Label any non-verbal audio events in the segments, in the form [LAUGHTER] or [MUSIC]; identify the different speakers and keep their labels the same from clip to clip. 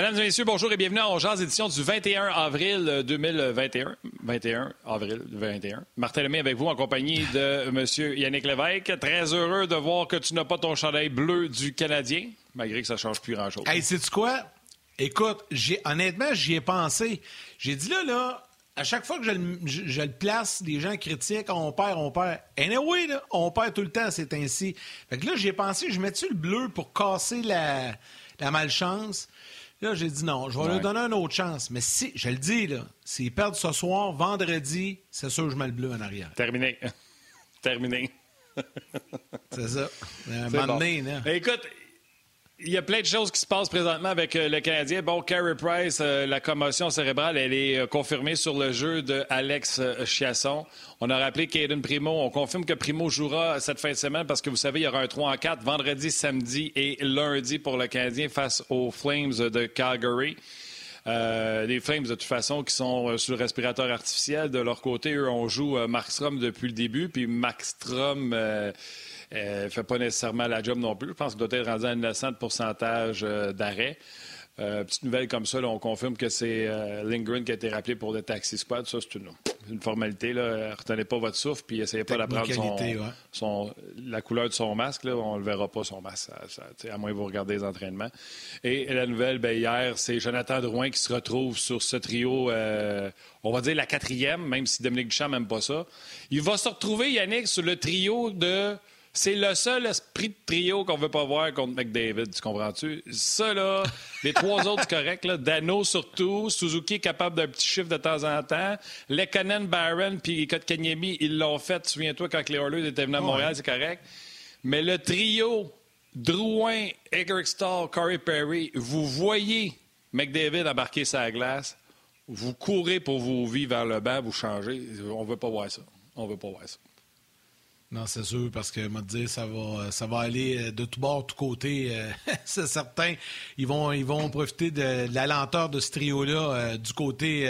Speaker 1: Mesdames et messieurs, bonjour et bienvenue à Ongeaz, édition du 21 avril 2021. 21 avril 2021. Martin Lemay avec vous en compagnie de [LAUGHS] M. Yannick Lévesque. Très heureux de voir que tu n'as pas ton chandail bleu du Canadien, malgré que ça ne change plus grand-chose.
Speaker 2: Hey, sais-tu quoi? Écoute, honnêtement, j'y ai pensé. J'ai dit là, là, à chaque fois que je le, place, les gens critiquent, on perd, on perd. Anyway, là, on perd tout le temps, c'est ainsi. Fait que là, j'ai pensé, je mets-tu le bleu pour casser la malchance? Là, j'ai dit non, je vais lui donner une autre chance. Mais si, je le dis, là, s'ils perdent ce soir, vendredi, c'est sûr que je mets le bleu en arrière.
Speaker 1: Terminé. [LAUGHS] Terminé.
Speaker 2: c'est ça. [LAUGHS] Un moment donné,
Speaker 1: Écoute, il y a plein de choses qui se passent présentement avec euh, le Canadien. Bon, Carey Price, euh, la commotion cérébrale, elle est euh, confirmée sur le jeu de Alex Chiasson. On a rappelé Caden Primo. On confirme que Primo jouera cette fin de semaine parce que vous savez, il y aura un 3 en 4 vendredi, samedi et lundi pour le Canadien face aux Flames de Calgary. les Flames, de toute façon, qui sont sur le respirateur artificiel. De leur côté, eux, on joue Mark Strom depuis le début. Puis Mark Strom ne euh, fait pas nécessairement la job non plus. Je pense qu'il doit être rendu à 900 de pourcentage euh, d'arrêt. Euh, petite nouvelle comme ça, on confirme que c'est Lindgren qui a été rappelé pour le taxi squad. Ça, c'est une, formalité. Là. Retenez pas votre souffle puis essayez pas d'apprendre son, la couleur de son masque. Là. On ne le verra pas, son masque, à moins que vous regardez les entraînements. Et, la nouvelle, ben, hier, c'est Jonathan Drouin qui se retrouve sur ce trio, on va dire la quatrième, même si Dominique Duchamp n'aime pas ça. Il va se retrouver, Yannick, sur le trio de c'est le seul esprit de trio qu'on veut pas voir contre McDavid, tu comprends-tu? Ça, là, [LAUGHS] les trois autres, c'est correct. Là. Dano, surtout. Suzuki est capable d'un petit chiffre de temps en temps. Lekkonen, Barron, puis Kotkaniemi, ils l'ont fait. Souviens-toi, quand les Oilers étaient venus à Montréal, c'est correct. Mais le trio, Drouin, Eric Stahl, Corey Perry, vous voyez McDavid embarquer sa glace. Vous courez pour vous vivre vers le banc, vous changez. On veut pas voir ça. On veut pas voir ça.
Speaker 2: Non, c'est sûr, parce que, moi, dire, ça va, ça va aller euh, de tout bord, de tout côté. Euh, [LAUGHS] c'est certain. Ils vont, ils vont profiter de, la lenteur de ce trio-là euh, du côté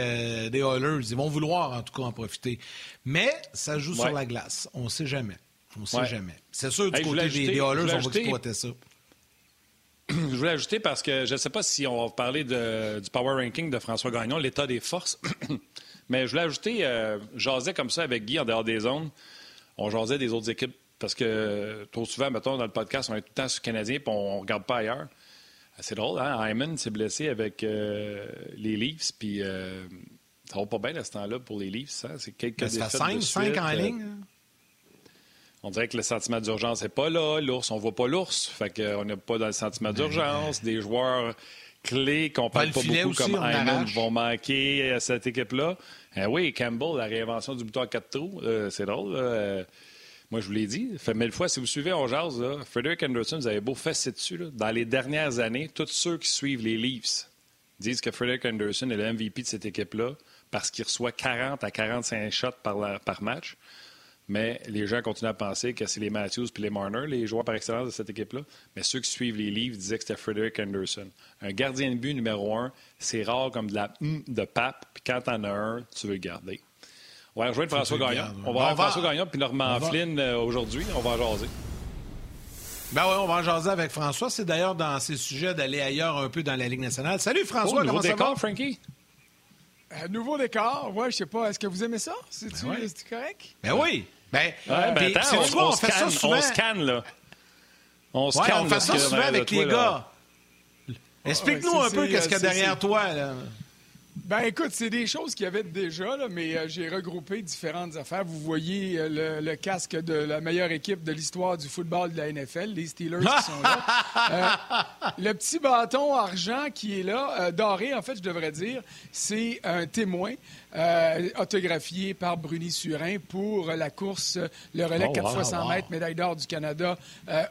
Speaker 2: des Oilers. Ils vont vouloir, en tout cas, en profiter. Mais ça joue sur la glace. On ne sait jamais. On ne sait jamais. C'est sûr, du côté des, Oilers, on va exploiter ça. [CLEARS THROAT]
Speaker 1: Je voulais ajouter parce que je ne sais pas si on va parler de, du power ranking de François Gagnon, l'état des forces. [CLEARS THROAT] Mais je voulais ajouter, j'asais comme ça avec Guy en dehors des zones on jasait des autres équipes parce que trop souvent, mettons, dans le podcast, on est tout le temps sur le Canadien et on ne regarde pas ailleurs. C'est drôle, hein? Hyman s'est blessé avec euh, les Leafs, puis euh, ça va pas bien à ce temps-là pour les Leafs. Hein? C'est quelques
Speaker 2: ça fait 5, en ligne. Hein?
Speaker 1: On dirait que le sentiment d'urgence n'est pas là. L'ours, on ne voit pas l'ours. Fait qu'on n'est pas dans le sentiment d'urgence. Des joueurs clés qu'on parle pas, beaucoup comme Hyman vont manquer à cette équipe-là. Eh oui, Campbell, la réinvention du bouton à quatre trous, euh, c'est drôle. Euh, moi, je vous l'ai dit, fait mille fois, si vous suivez On Jazz, Frederick Anderson, vous avez beau fesser dessus. Dans les dernières années, tous ceux qui suivent les Leafs disent que Frederick Anderson est le MVP de cette équipe-là parce qu'il reçoit 40 à 45 shots par match mais les gens continuent à penser que c'est les Matthews puis les Marner, les joueurs par excellence de cette équipe-là. Mais ceux qui suivent les livres disaient que c'était Frederick Anderson. Un gardien de but numéro un, c'est rare comme de la de pape, puis quand t'en as un, tu veux le garder. On va rejoindre François Gagnon. On va voir François Gagnon puis Normand Flynn euh, aujourd'hui. On va en jaser.
Speaker 2: Ben oui, on va en jaser avec François. C'est d'ailleurs dans ces sujets d'aller ailleurs un peu dans la Ligue nationale. Salut François, oh,
Speaker 1: nouveau décor, Frankie?
Speaker 3: Euh, nouveau décor, ouais, je sais pas. Est-ce que vous aimez ça? C'est-tu ben correct?
Speaker 2: Ben oui. Ben,
Speaker 1: ouais, ben attends, on, on, fait ça souvent. on scanne, là. On
Speaker 2: scanne. Ouais, on fait ça souvent avec les gars. Explique-nous un peu qu'est-ce qu'il y a derrière toi. Là.
Speaker 3: Ben écoute, c'est des choses qu'il y avait déjà, là, mais euh, j'ai regroupé différentes affaires. Vous voyez euh, le, casque de la meilleure équipe de l'histoire du football de la NFL, les Steelers qui sont là. [LAUGHS] Euh, le petit bâton argent qui est là, doré en fait, je devrais dire, c'est un témoin autographié par Bruni Surin pour la course, le relais 4 x 100 mètres, médaille d'or du Canada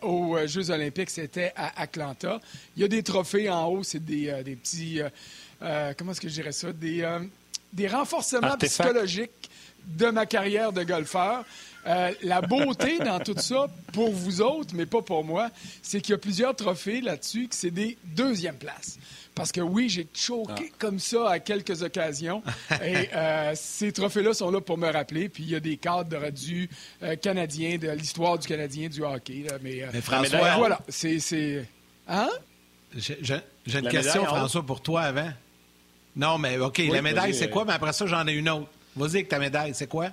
Speaker 3: aux Jeux olympiques, c'était à Atlanta. Il y a des trophées en haut, c'est des, des petits euh, comment est-ce que je dirais ça, des, euh, des renforcements psychologiques de ma carrière de golfeur. Euh, la beauté [LAUGHS] dans tout ça, pour vous autres, mais pas pour moi, c'est qu'il y a plusieurs trophées là-dessus que c'est des deuxièmes places. Parce que oui, j'ai choqué ah. comme ça à quelques occasions. Et [LAUGHS] ces trophées-là sont là pour me rappeler. Puis il y a des cadres du Canadien, de l'histoire du Canadien, du hockey. Mais,
Speaker 2: François,
Speaker 3: voilà, c'est... Hein?
Speaker 2: J'ai une question, François, pour toi avant. Non, mais OK, la médaille, c'est quoi? Mais après ça, j'en ai une autre. Vas-y avec ta médaille, c'est quoi?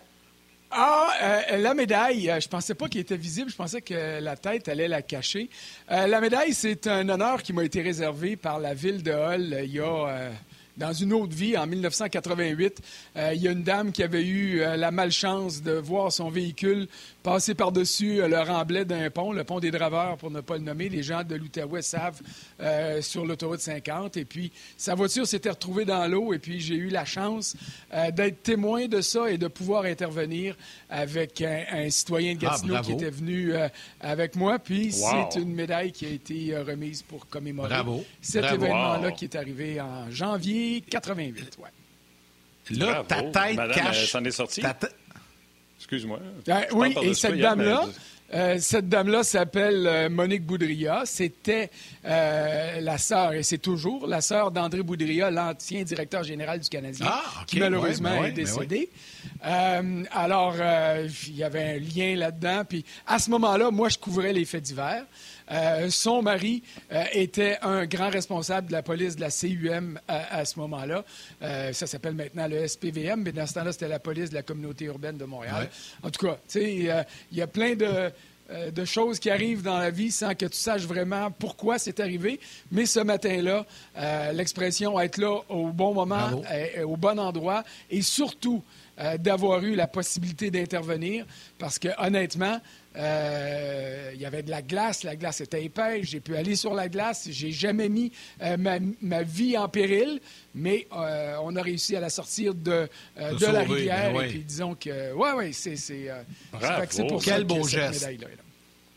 Speaker 3: Ah, euh, la médaille, euh, je pensais pas qu'elle était visible, je pensais que la tête allait la cacher. Euh, la médaille, c'est un honneur qui m'a été réservé par la ville de Hull il y a dans une autre vie, en 1988, euh, il y a une dame qui avait eu euh, la malchance de voir son véhicule passer par-dessus euh, le remblai d'un pont, le pont des Draveurs, pour ne pas le nommer. Les gens de l'Outaouais savent sur l'autoroute 50. Et puis, sa voiture s'était retrouvée dans l'eau. Et puis, j'ai eu la chance d'être témoin de ça et de pouvoir intervenir avec un, citoyen de Gatineau ah, qui était venu avec moi. Puis, c'est une médaille qui a été remise pour commémorer cet événement-là qui est arrivé en janvier 88, ouais.
Speaker 2: Là, ta tête cache.
Speaker 1: Ça en est sorti? Excuse-moi.
Speaker 3: Ben, oui, et cette dame-là. Euh, cette dame-là s'appelle euh, Monique Boudria. C'était euh, la sœur, et c'est toujours la sœur d'André Boudria, l'ancien directeur général du Canadien, ah, qui malheureusement ben est ben décédé. alors, il y avait un lien là-dedans. Puis à ce moment-là, moi, je couvrais les faits divers. Euh, son mari euh, était un grand responsable de la police de la CUM à, ce moment-là. Euh, ça s'appelle maintenant le SPVM, mais dans ce temps-là, c'était la police de la communauté urbaine de Montréal. En tout cas, il y a plein de de choses qui arrivent dans la vie sans que tu saches vraiment pourquoi c'est arrivé. Mais ce matin-là, l'expression être là au bon moment, au bon endroit et surtout d'avoir eu la possibilité d'intervenir parce que honnêtement, euh, il y avait de la glace, la glace était épaisse, j'ai pu aller sur la glace, j'ai jamais mis euh, ma, vie en péril, mais euh, on a réussi à la sortir de, de, la rivière. Ben et puis disons que, ouais, ouais, c'est c'est
Speaker 2: pour Quel beau geste.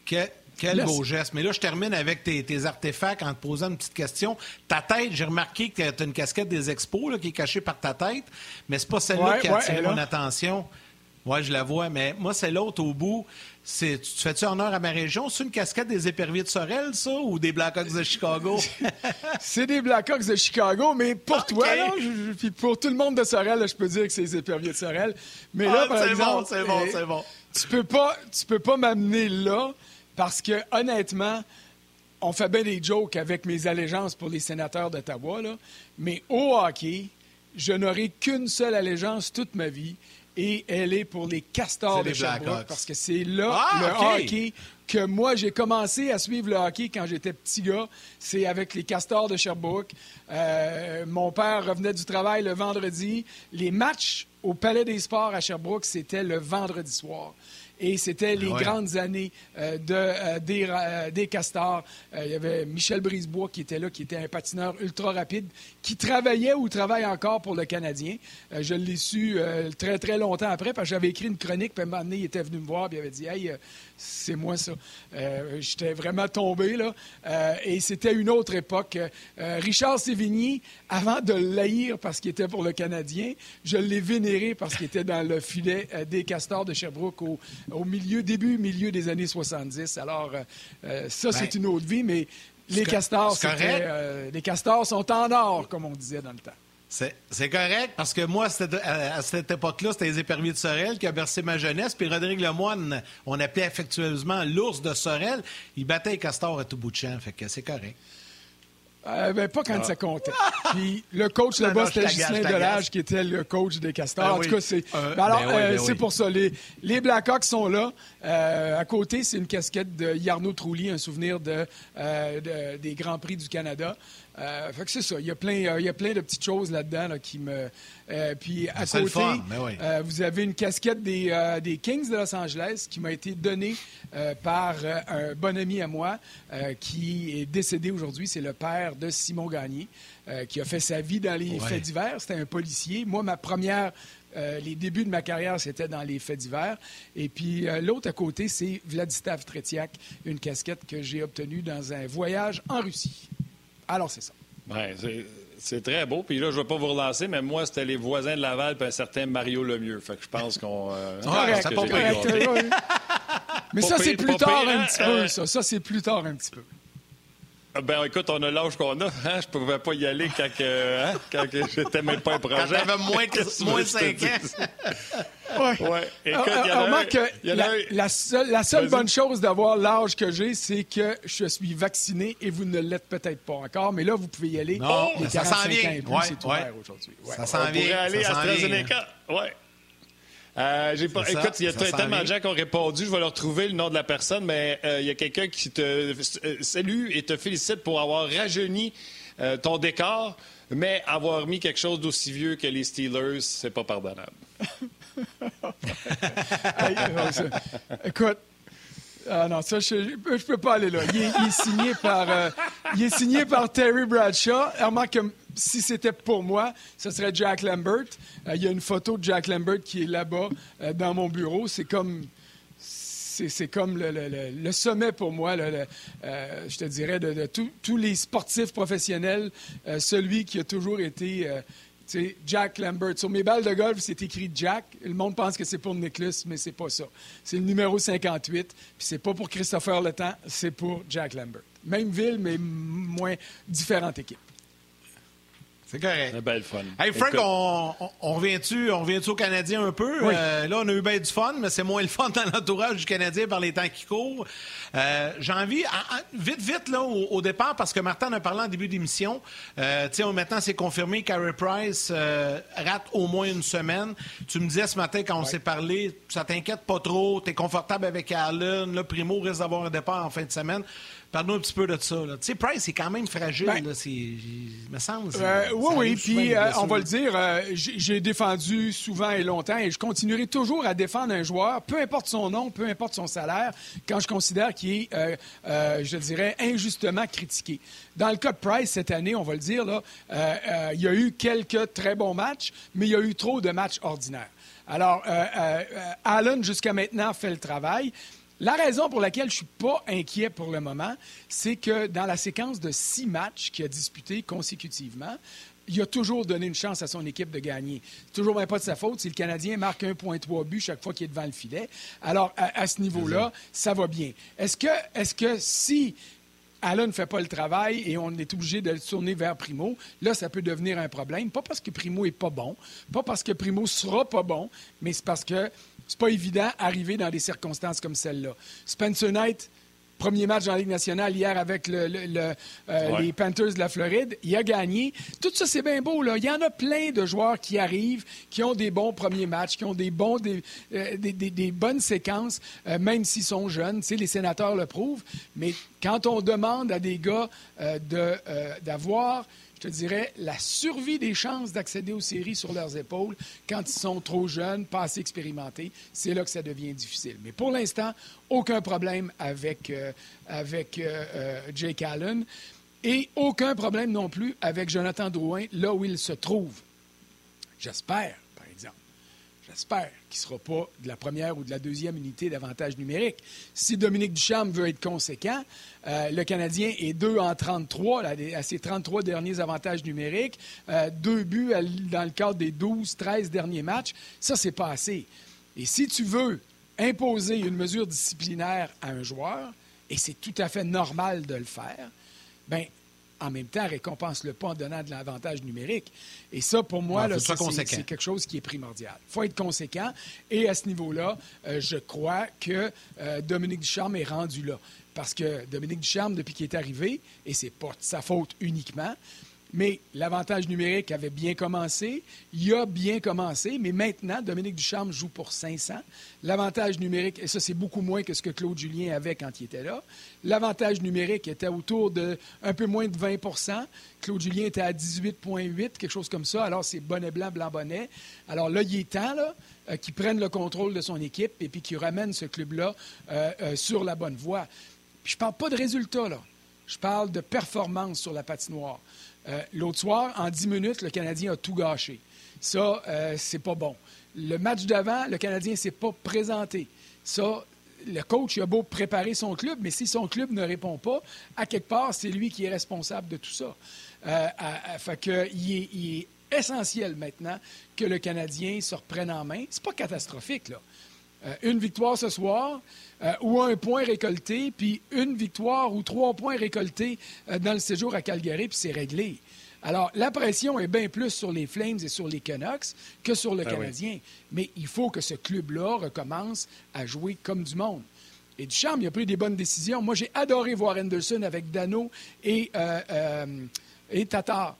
Speaker 2: Quel, beau geste. Mais là, je termine avec tes, artefacts en te posant une petite question. Ta tête, j'ai remarqué que tu as une casquette des expos qui est cachée par ta tête, mais c'est pas celle-là qui a attiré mon attention. Oui, je la vois, mais moi, c'est l'autre au bout. Tu fais-tu honneur à ma région? C'est une casquette des éperviers de Sorel, ça, ou des Blackhawks de Chicago? [LAUGHS]
Speaker 3: c'est des Blackhawks de Chicago, mais pour toi, puis pour tout le monde de Sorel, je peux dire que c'est les éperviers de Sorel. Mais là, ah, par exemple...
Speaker 2: c'est bon, c'est bon,
Speaker 3: Tu peux pas, tu peux pas m'amener là, parce que, honnêtement, on fait bien des jokes avec mes allégeances pour les sénateurs d'Ottawa, mais au hockey, je n'aurai qu'une seule allégeance toute ma vie, et elle est pour les Castors de Sherbrooke parce que c'est là ah, le hockey que moi j'ai commencé à suivre le hockey quand j'étais petit gars. C'est avec les Castors de Sherbrooke. Euh, mon père revenait du travail le vendredi. Les matchs au Palais des Sports à Sherbrooke, c'était le vendredi soir. Et c'était les ah grandes années euh, de, euh, des, euh, des, Castors. il y avait Michel Brisebois qui était là, qui était un patineur ultra rapide, qui travaillait ou travaille encore pour le Canadien. je l'ai su très, très longtemps après, parce que j'avais écrit une chronique, puis un moment donné, il était venu me voir, puis il avait dit Hey, c'est moi ça. J'étais vraiment tombé, là. et c'était une autre époque. Richard Sévigny, avant de l'haïr parce qu'il était pour le Canadien, je l'ai vénéré parce qu'il était dans le filet des Castors de Sherbrooke au, au milieu, début, milieu des années 70. Alors, euh, euh, ça, c'est ben, une autre vie, mais les castors, euh, les castors sont en or, comme on disait dans le temps.
Speaker 2: C'est correct, parce que moi, à, cette époque-là, c'était les éperviers de Sorel qui a bercé ma jeunesse. Puis Rodrigue Lemoine, on appelait affectueusement l'ours de Sorel. Il battait les castors à tout bout de champ, fait que c'est correct.
Speaker 3: Euh, ben, pas quand ah. ça comptait. Puis le coach là-bas, c'était Ghislain Delage qui était le coach des Castors. Ben en tout cas, c'est. Euh, ben alors, ben euh, c'est pour ça. Les, les Blackhawks sont là. à côté, c'est une casquette de Yarno Trulli, un souvenir de, des Grands Prix du Canada. Euh, fait que c'est ça. Il y, a plein, il y a plein de petites choses là-dedans qui me. puis à côté, vous avez une casquette des, des, Kings de Los Angeles qui m'a été donnée par un bon ami à moi qui est décédé aujourd'hui. C'est le père de Simon Gagné, euh, qui a fait sa vie dans les faits divers. C'était un policier. Moi, ma première euh, les débuts de ma carrière, c'était dans les faits divers. Et puis euh, l'autre à côté, c'est Vladislav Tretiak, une casquette que j'ai obtenue dans un voyage en Russie. Alors, c'est ça.
Speaker 1: Ouais, c'est très beau. Puis là, je ne vais pas vous relancer, mais moi, c'était les voisins de Laval et un certain Mario Lemieux. Fait que je pense qu'on.
Speaker 3: Mais ça, c'est plus tard un petit peu, ça. Ça, c'est plus tard un petit peu.
Speaker 1: Ben écoute, on a l'âge qu'on a. Hein? Je pouvais pas y aller quand, que, hein? quand j'étais même pas un projet.
Speaker 2: Quand t'avais moins, que, [LAUGHS] moins 5 ans? [LAUGHS]
Speaker 1: Oui. Ouais. Écoute,
Speaker 3: il y
Speaker 1: en a un,
Speaker 3: que
Speaker 1: y en a
Speaker 3: la,
Speaker 1: un-
Speaker 3: la seule, la seule
Speaker 1: Vas-y.
Speaker 3: bonne chose d'avoir l'âge que j'ai, c'est que je suis vacciné et vous ne l'êtes peut-être pas encore. Mais là, vous pouvez y aller.
Speaker 2: Non, ça
Speaker 3: 45
Speaker 2: s'en vient. Ouais,
Speaker 3: c'est
Speaker 2: ouais.
Speaker 3: ouvert aujourd'hui. Ouais.
Speaker 2: Ça
Speaker 1: On
Speaker 2: s'en
Speaker 1: pourrait
Speaker 2: vient.
Speaker 1: aller
Speaker 2: ça
Speaker 1: à
Speaker 2: s'en vient.
Speaker 1: AstraZeneca. Ouais. Euh, j'ai pas...
Speaker 2: C'est ça,
Speaker 1: Écoute, il y a tellement de gens qui ont répondu. Je vais leur trouver le nom de la personne, mais euh, il y a quelqu'un qui te euh, salue et te félicite pour avoir rajeuni euh, ton décor, mais avoir mis quelque chose d'aussi vieux que les Steelers, c'est pas pardonnable. [LAUGHS]
Speaker 3: Écoute. Ah non, ça, je, je peux pas aller là. Il est, il est signé par, euh, il est signé par Terry Bradshaw. Remarque que si c'était pour moi, ce serait Jack Lambert. Euh, il y a une photo de Jack Lambert qui est là-bas euh, dans mon bureau. C'est comme, c'est comme le, sommet pour moi, euh, je te dirais, de, tous- les sportifs professionnels, celui qui a toujours été Jack Lambert. Sur mes balles de golf, c'est écrit Jack. Le monde pense que c'est pour Nicholas, mais c'est pas ça. C'est le numéro 58, puis c'est pas pour Christopher Le Temps, c'est pour Jack Lambert. Même ville, mais moins différente équipe.
Speaker 2: C'est correct.
Speaker 1: Un bel fun.
Speaker 2: Hey Frank,
Speaker 1: Écoute,
Speaker 2: on, on, on revient-tu on revient-tu au Canadien un peu?
Speaker 3: Oui.
Speaker 2: Euh, là, on a eu bien du fun, mais c'est moins le fun dans l'entourage du Canadien par les temps qui courent. Euh, J'ai envie, en- en- vite, vite, là, au, au départ, parce que Martin en a parlé en début d'émission, euh, tu maintenant, c'est confirmé qu'Harry Price euh, rate au moins une semaine. Tu me disais ce matin, quand on s'est parlé, ça t'inquiète pas trop, t'es confortable avec Allen, là, Primo risque d'avoir un départ en fin de semaine. Parle-nous un petit peu de ça. là. Tu sais, Price est quand même fragile,
Speaker 3: Ben,
Speaker 2: là, c'est, il me semble.
Speaker 3: Euh, oui, oui, puis euh, on va le dire, euh, j'ai défendu souvent et longtemps et je continuerai toujours à défendre un joueur, peu importe son nom, peu importe son salaire, quand je considère qu'il est, je dirais, injustement critiqué. Dans le cas de Price, cette année, on va le dire, là, il y a eu quelques très bons matchs, mais il y a eu trop de matchs ordinaires. Alors, Allen, jusqu'à maintenant, fait le travail. La raison pour laquelle je suis pas inquiet pour le moment, c'est que dans la séquence de six matchs qu'il a disputés consécutivement, il a toujours donné une chance à son équipe de gagner. Toujours même pas de sa faute si le Canadien marque 1,3 but chaque fois qu'il est devant le filet. Alors, à, à ce niveau-là, ça va bien. Est-ce que, si Allen ne fait pas le travail et on est obligé de le tourner vers Primo, là, ça peut devenir un problème? Pas parce que Primo est pas bon, pas parce que Primo sera pas bon, mais c'est parce que c'est pas évident d'arriver dans des circonstances comme celle-là. Spencer Knight, premier match dans la Ligue nationale hier avec le- le- le, euh,
Speaker 1: Ouais.
Speaker 3: les Panthers de la Floride, il a gagné. Tout ça, c'est bien beau. Là. Il y en a plein de joueurs qui arrivent, qui ont des bons premiers matchs, qui ont des, bons, des, euh, des- des- des bonnes séquences, euh, même s'ils sont jeunes. Tu sais, les sénateurs le prouvent. Mais quand on demande à des gars de, d'avoir je dirais, la survie des chances d'accéder aux séries sur leurs épaules quand ils sont trop jeunes, pas assez expérimentés, c'est là que ça devient difficile. Mais pour l'instant, aucun problème avec, euh, euh, euh, Jake Allen et aucun problème non plus avec Jonathan Drouin, là où il se trouve. J'espère. J'espère qu'il ne sera pas de la première ou de la deuxième unité d'avantage numérique. Si Dominique Ducharme veut être conséquent, euh, le Canadien est 2 en 33 là, à ses 33 derniers avantages numériques, euh, deux buts dans le cadre des 12, 13 derniers matchs. Ça, c'est pas assez. Et si tu veux imposer une mesure disciplinaire à un joueur, et c'est tout à fait normal de le faire, ben en même temps, récompense-le pas en donnant de l'avantage numérique. Et ça, pour moi,
Speaker 2: Ouais, sois
Speaker 3: c'est- quelque chose qui est primordial. Il faut être conséquent. Et à ce niveau-là, euh, je crois que euh, Dominique Ducharme est rendu là. Parce que Dominique Ducharme, depuis qu'il est arrivé, et c'est pas de sa faute uniquement, mais l'avantage numérique avait bien commencé, il a bien commencé, mais maintenant, Dominique Ducharme joue pour 500. L'avantage numérique, et ça, c'est beaucoup moins que ce que Claude Julien avait quand il était là. L'avantage numérique était autour de un peu moins de 20% Claude Julien était à 18,8, quelque chose comme ça. Alors, c'est bonnet blanc, blanc bonnet. Alors là, il est temps là, euh, qu'il prenne le contrôle de son équipe et puis qu'il ramène ce club-là euh, euh, sur la bonne voie. Puis je parle pas de résultats, là. Je parle de performance sur la patinoire. Euh, L'autre soir, en 10 minutes, le Canadien a tout gâché. Ça, euh, c'est pas bon. Le match d'avant, le Canadien s'est pas présenté. Ça, le coach a beau préparer son club, mais si son club ne répond pas, à quelque part, c'est lui qui est responsable de tout ça. Euh, que, il, est, il est essentiel maintenant que le Canadien se reprenne en main. C'est pas catastrophique, là. Euh, une victoire ce soir, euh, ou un point récolté, puis une victoire ou trois points récoltés euh, dans le séjour à Calgary, puis c'est réglé. Alors, la pression est bien plus sur les Flames et sur les Canucks que sur le
Speaker 1: Ah
Speaker 3: Canadien. Mais il faut que ce club-là recommence à jouer comme du monde. Et Duchamp, il a pris des bonnes décisions. Moi, j'ai adoré voir Anderson avec Dano et, et Tatar.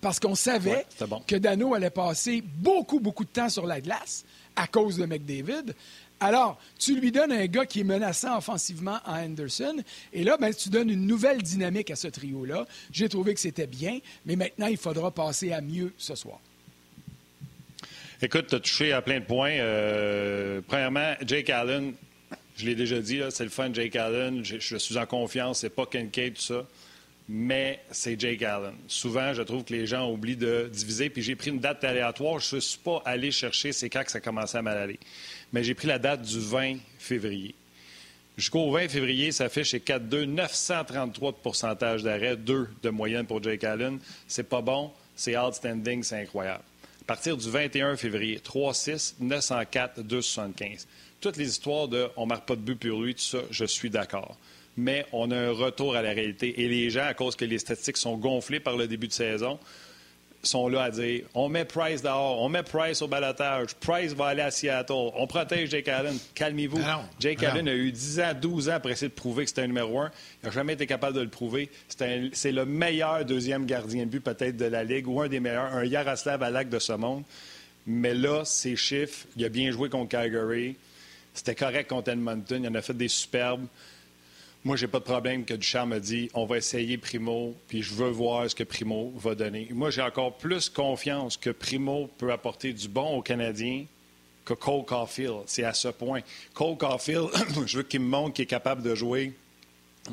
Speaker 3: Parce qu'on savait
Speaker 1: Ouais, c'était bon.
Speaker 3: que Dano allait passer beaucoup, beaucoup de temps sur la glace à cause de McDavid. Alors, tu lui donnes un gars qui est menaçant offensivement à Anderson, et là, ben, tu donnes une nouvelle dynamique à ce trio-là. J'ai trouvé que c'était bien, mais maintenant, il faudra passer à mieux ce soir.
Speaker 1: Écoute, tu as touché à plein de points. Euh, premièrement, Jake Allen, je l'ai déjà dit, c'est le fun, Jake Allen. Je, je suis en confiance, c'est pas Kincaid, tout ça. Mais c'est Jake Allen. Souvent, je trouve que les gens oublient de diviser. Puis j'ai pris une date aléatoire. Je ne suis pas allé chercher c'est quand que ça commençait à mal aller. Mais j'ai pris la date du 20 février. Jusqu'au 20 février, ça fait chez 4-2, 933 de pourcentage d'arrêt, 2 de moyenne pour Jake Allen. C'est pas bon, c'est outstanding, c'est incroyable. À partir du 21 février, 3-6, 904, 275. Toutes les histoires de on ne marque pas de but pour lui, tout ça, je suis d'accord. Mais on a un retour à la réalité. Et les gens, à cause que les statistiques sont gonflées par le début de saison, sont là à dire on met Price dehors, on met Price au balotage, Price va aller à Seattle, on protège Jake Allen. Calmez-vous. Jake
Speaker 2: non.
Speaker 1: Allen a eu 10 ans, 12 ans pour essayer de prouver que c'était un numéro un. Il n'a jamais été capable de le prouver. C'est le meilleur deuxième gardien de but peut-être de la Ligue ou un des meilleurs, un Yaroslav Alak de ce monde. Mais là, ses chiffres, il a bien joué contre Calgary. C'était correct contre Edmonton. Il en a fait des superbes. Moi, j'ai pas de problème que Duchamp me dit on va essayer Primo, puis je veux voir ce que Primo va donner. Moi, j'ai encore plus confiance que Primo peut apporter du bon aux Canadiens que Cole Caulfield. C'est à ce point. Cole Caulfield, [CLEARS THROAT] je veux qu'il me montre qu'il est capable de jouer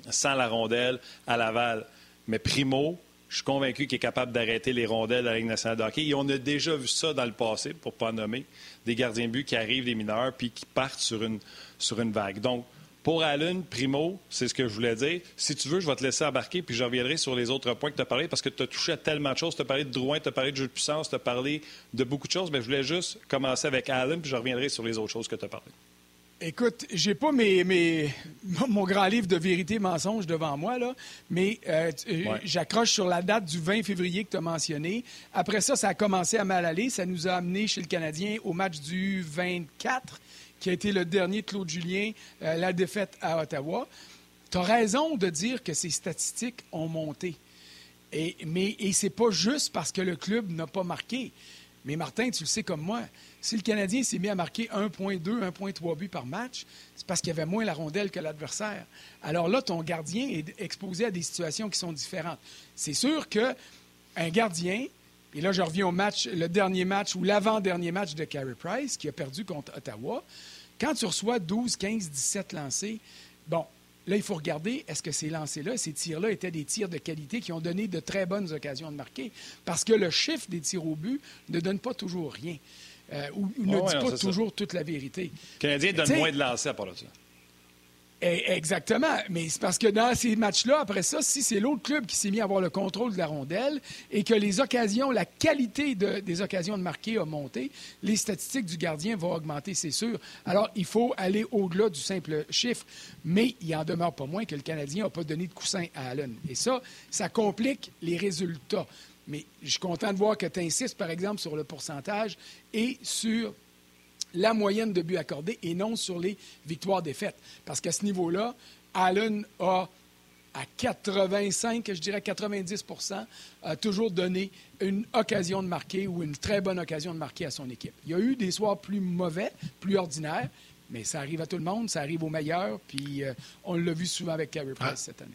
Speaker 1: sans la rondelle à Laval. Mais Primo, je suis convaincu qu'il est capable d'arrêter les rondelles à la Ligue nationale de hockey. Et on a déjà vu ça dans le passé, pour ne pas nommer, des gardiens de but qui arrivent, des mineurs, puis qui partent sur une, sur une vague. Donc, pour Allen, Primo, c'est ce que je voulais dire. Si tu veux, je vais te laisser embarquer, puis je reviendrai sur les autres points que tu as parlé, parce que tu as touché à tellement de choses. Tu as parlé de Drouin, tu as parlé de jeu de puissance, tu as parlé de beaucoup de choses, mais je voulais juste commencer avec Allen, puis je reviendrai sur les autres choses que tu as parlé.
Speaker 3: Écoute, j'ai pas mes, mes- [LAUGHS] mon grand livre de vérité et mensonges devant moi, là, mais euh, euh,
Speaker 1: Ouais.
Speaker 3: j'accroche sur la date du 20 février que tu as mentionné. Après ça, ça a commencé à mal aller. Ça nous a amené chez le Canadien au match du 24, qui a été le dernier de Claude Julien, euh, la défaite à Ottawa. Tu as raison de dire que ces statistiques ont monté. Et, mais et c'est pas juste parce que le club n'a pas marqué. Mais Martin, tu le sais comme moi, si le Canadien s'est mis à marquer 1,2, 1,3 buts par match, c'est parce qu'il y avait moins la rondelle que l'adversaire. Alors là, ton gardien est exposé à des situations qui sont différentes. C'est sûr que un gardien, et là je reviens au match, le dernier match ou l'avant-dernier match de Carey Price, qui a perdu contre Ottawa, quand tu reçois 12, 15, 17 lancés, bon, Là, il faut regarder, est-ce que ces lancers-là, ces tirs-là étaient des tirs de qualité qui ont donné de très bonnes occasions de marquer? Parce que le chiffre des tirs au but ne donne pas toujours rien. euh, ou, ou ne
Speaker 1: Ouais,
Speaker 3: dit
Speaker 1: non,
Speaker 3: pas
Speaker 1: ça.
Speaker 3: toujours toute la vérité.
Speaker 1: Le Canadien donne moins de lancers à part de ça.
Speaker 3: Eh, Exactement. Mais c'est parce que dans ces matchs-là, après ça, si c'est l'autre club qui s'est mis à avoir le contrôle de la rondelle et que les occasions, la qualité de- des occasions de marquer a monté, les statistiques du gardien vont augmenter, c'est sûr. Alors, il faut aller au-delà du simple chiffre. Mais il en demeure pas moins que le Canadien n'a pas donné de coussin à Allen. Et ça, ça complique les résultats. Mais je suis content de voir que tu insistes, par exemple, sur le pourcentage et sur la moyenne de buts accordés et non sur les victoires-défaites. Parce qu'à ce niveau-là, Allen a, à 85, je dirais 90 a toujours donné une occasion de marquer ou une très bonne occasion de marquer à son équipe. Il y a eu des soirs plus mauvais, plus ordinaires, mais ça arrive à tout le monde, ça arrive aux meilleurs, puis euh, on l'a vu souvent avec Carey Price
Speaker 2: Ah.
Speaker 3: cette année.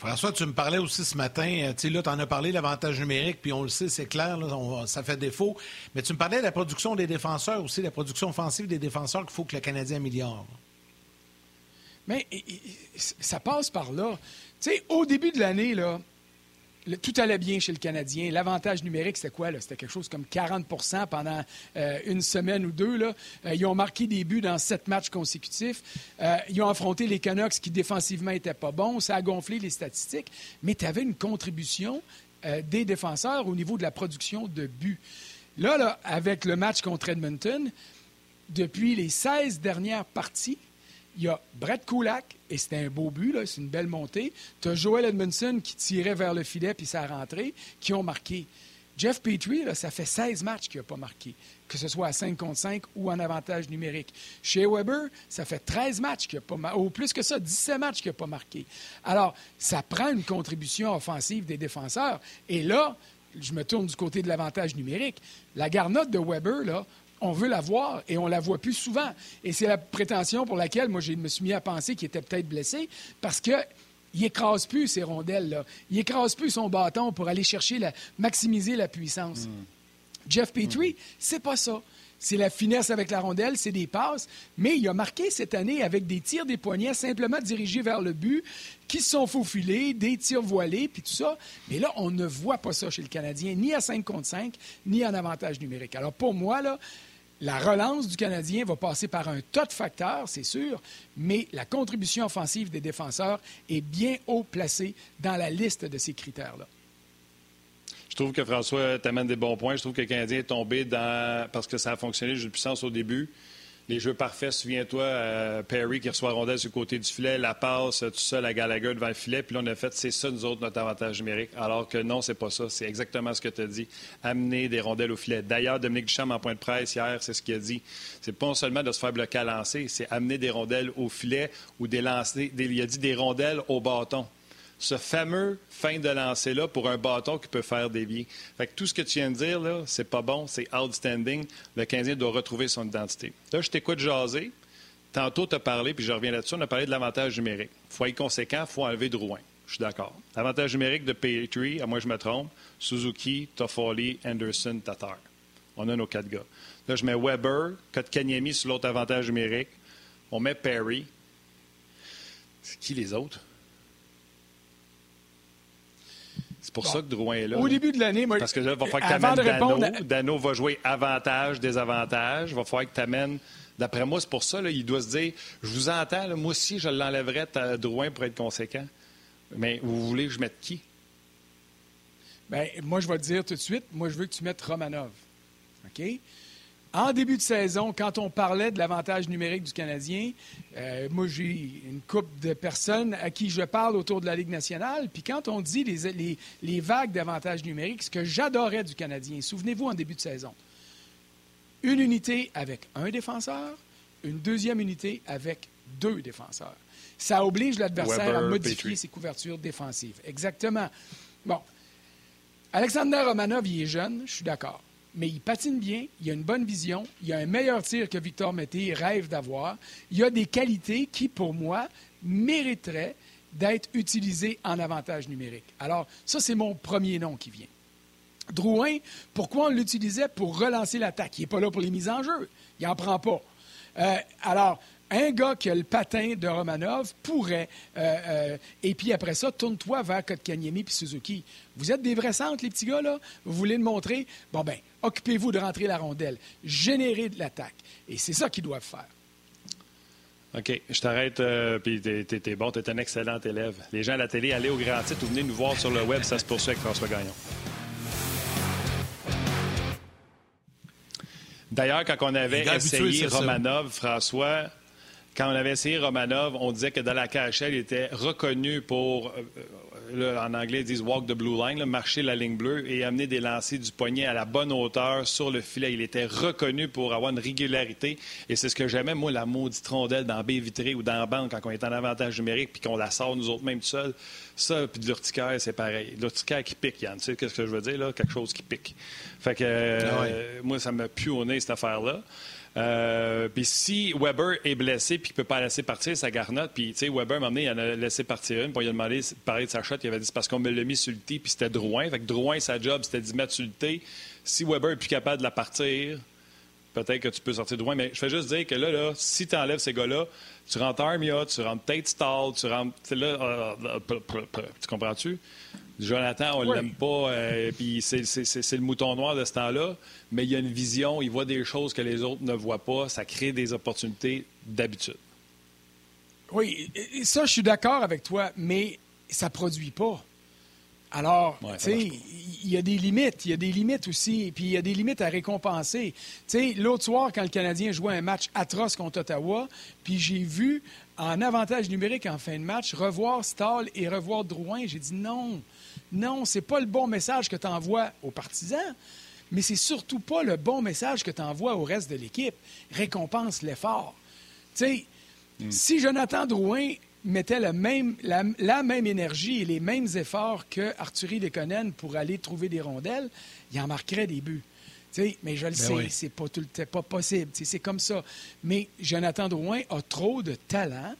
Speaker 2: François, tu me parlais aussi ce matin, euh, tu sais, là, tu en as parlé, l'avantage numérique, puis on le sait, c'est clair, ça fait défaut. Mais tu me parlais de la production des défenseurs aussi, la production offensive des défenseurs qu'il faut que le Canadien améliore.
Speaker 3: Mais ça passe par là. Tu sais, au début de l'année, là, tout allait bien chez le Canadien. L'avantage numérique, c'était quoi? C'était quelque chose comme 40% pendant euh, une semaine ou deux. Euh, ils ont marqué des buts dans sept matchs consécutifs. Euh, ils ont affronté les Canucks qui défensivement n'étaient pas bons. Ça a gonflé les statistiques. Mais tu avais une contribution des défenseurs au niveau de la production de buts. Là, avec le match contre Edmonton, depuis les 16 dernières parties, il y a Brett Kulak, et c'était un beau but, c'est une belle montée. Tu as Joel Edmondson qui tirait vers le filet puis ça a rentré, qui ont marqué. Jeff Petrie, ça fait 16 matchs qu'il n'a pas marqué, que ce soit à 5 contre 5 ou en avantage numérique. Chez Weber, ça fait 13 matchs qu'il n'a pas marqué, ou plus que ça, 17 matchs qu'il n'a pas marqué. Alors, ça prend une contribution offensive des défenseurs. Et là, je me tourne du côté de l'avantage numérique. La garnotte de Weber, là, on veut la voir et on la voit plus souvent. Et c'est la prétention pour laquelle moi je me suis mis à penser qu'il était peut-être blessé parce que il écrase plus ces rondelles là. Il écrase plus son bâton pour aller chercher la maximiser la puissance. Mm. Jeff Petrie, mm. c'est pas ça. C'est la finesse avec la rondelle, c'est des passes, mais il a marqué cette année avec des tirs des poignets simplement dirigés vers le but, qui se sont faufilés, des tirs voilés, puis tout ça. Mais là, on ne voit pas ça chez le Canadien, ni à 5 contre 5, ni en avantage numérique. Alors pour moi, là, la relance du Canadien va passer par un tas de facteurs, c'est sûr, mais la contribution offensive des défenseurs est bien haut placée dans la liste de ces critères-là.
Speaker 1: Je trouve que François t'amène des bons points. Je trouve que le Canadien est tombé dans. parce que ça a fonctionné, jeu de puissance au début les jeux parfaits. Souviens-toi, euh, Perry qui reçoit rondelle le côté du filet, la passe tout seul à Gallagher devant le filet. Puis là, on a fait, c'est ça, nous autres, notre avantage numérique. Alors que non, c'est pas ça. C'est exactement ce que tu as dit. Amener des rondelles au filet. D'ailleurs, Dominique Duchamp, en point de presse hier, c'est ce qu'il a dit. C'est pas seulement de se faire bloquer à lancer, c'est amener des rondelles au filet ou des lancer. il a dit des rondelles au bâton ce fameux fin de lancer-là pour un bâton qui peut faire dévier. Fait que tout ce que tu viens de dire, là, c'est pas bon, c'est outstanding. Le 15 doit retrouver son identité. Là, je t'écoute jaser. Tantôt, tu as parlé, puis je reviens là-dessus, on a parlé de l'avantage numérique. Faut être conséquent, il faut enlever Drouin. Je suis d'accord. L'avantage numérique de Petrie, à moi je me trompe, Suzuki, Toffoli, Anderson, Tatar. On a nos quatre gars. Là, je mets Weber, Kotkaniemi sur l'autre avantage numérique. On met Perry. C'est qui les autres? C'est pour ça que Drouin est là.
Speaker 3: Au début de l'année, moi.
Speaker 1: Parce que là, il va falloir que tu amènes Dano. Dano va jouer avantage, désavantage. Il va falloir que tu amènes. D'après moi, c'est pour ça, là, il doit se dire je vous entends, moi aussi, je l'enlèverais à Drouin pour être conséquent. Mais vous voulez que je mette qui?
Speaker 3: Bien, moi, je vais te dire tout de suite, moi, je veux que tu mettes Romanov. OK? En début de saison, quand on parlait de l'avantage numérique du Canadien, euh, moi, j'ai une couple de personnes à qui je parle autour de la Ligue nationale. Puis quand on dit les, les, vagues d'avantage numérique, ce que j'adorais du Canadien, souvenez-vous en début de saison, une unité avec un défenseur, une deuxième unité avec deux défenseurs. Ça oblige l'adversaire à modifier ses couvertures défensives. Exactement. Bon. Alexander Romanov, il est jeune, je suis d'accord mais il patine bien, il a une bonne vision, il a un meilleur tir que Victor Mété rêve d'avoir. Il a des qualités qui, pour moi, mériteraient d'être utilisées en avantage numérique. Alors, ça, c'est mon premier nom qui vient. Drouin, pourquoi on l'utilisait pour relancer l'attaque? Il n'est pas là pour les mises en jeu. Il n'en prend pas. Euh, alors, un gars qui a le patin de Romanov pourrait, euh, euh, et puis après ça, tourne-toi vers Kotkaniemi puis Suzuki. Vous êtes des vrais centres, les petits gars, là? Vous voulez le montrer? Bon, ben, occupez-vous de rentrer la rondelle, générer de l'attaque. Et c'est ça qu'ils doivent faire.
Speaker 1: OK, je t'arrête, euh, puis t'es bon, t'es un excellent élève. Les gens à la télé, allez au grand titre ou venez nous voir sur le web, ça se poursuit avec François Gagnon. D'ailleurs, quand on avait essayé Romanov, François, quand on avait essayé Romanov, on disait que dans la KHL, il était reconnu pour en anglais, ils disent walk the blue line, marcher la ligne bleue et amener des lancers du poignet à la bonne hauteur sur le filet. Il était reconnu pour avoir une régularité et c'est ce que j'aimais, moi, la maudite rondelle dans B vitré ou dans la bande quand on est en avantage numérique puis qu'on la sort nous autres même tout seuls. Ça, puis de l'urticaire, c'est pareil. L'urticaire qui pique, Yann. Tu sais ce que je veux dire, là? Quelque chose qui pique. Fait que, ah euh, moi, ça m'a pu au nez, cette affaire-là. Euh, puis si Weber est blessé puis qu'il ne peut pas laisser partir sa garnotte, puis tu sais, Weber, m'a amené, il en a laissé partir une, puis il a de parler de sa shot, il avait dit c'est parce qu'on me l'a mis sur le tee, puis c'était Drouin. Fait que Drouin, sa job, c'était d'y mettre sur le. Si Weber est plus capable de la partir, peut-être que tu peux sortir Drouin. Mais je fais juste dire que là, là si tu enlèves ces gars-là, tu rentres Armia, tu rentres Tate Stall, tu rentres. Là, euh, euh, tu comprends-tu? Jonathan, on ne l'aime pas, euh, puis c'est le mouton noir de ce temps-là, mais il y a une vision, il voit des choses que les autres ne voient pas, ça crée des opportunités d'habitude.
Speaker 3: Oui, ça, je suis d'accord avec toi, mais ça ne produit pas. Alors, tu sais, il y a des limites. Il y a des limites aussi. Puis il y a des limites à récompenser. Tu sais, l'autre soir, quand le Canadien jouait un match atroce contre Ottawa, puis j'ai vu, en avantage numérique en fin de match, revoir Stahl et revoir Drouin. J'ai dit non, non, c'est pas le bon message que tu envoies aux partisans, mais c'est surtout pas le bon message que tu envoies au reste de l'équipe. Récompense l'effort. Tu sais, hmm. si Jonathan Drouin mettait la même, la, même énergie et les mêmes efforts que Arthurie Lekonen pour aller trouver des rondelles, il en marquerait des buts. mais je le ben sais, c'est pas, tout, pas possible. C'est comme ça. Mais Jonathan Drouin a trop de talent,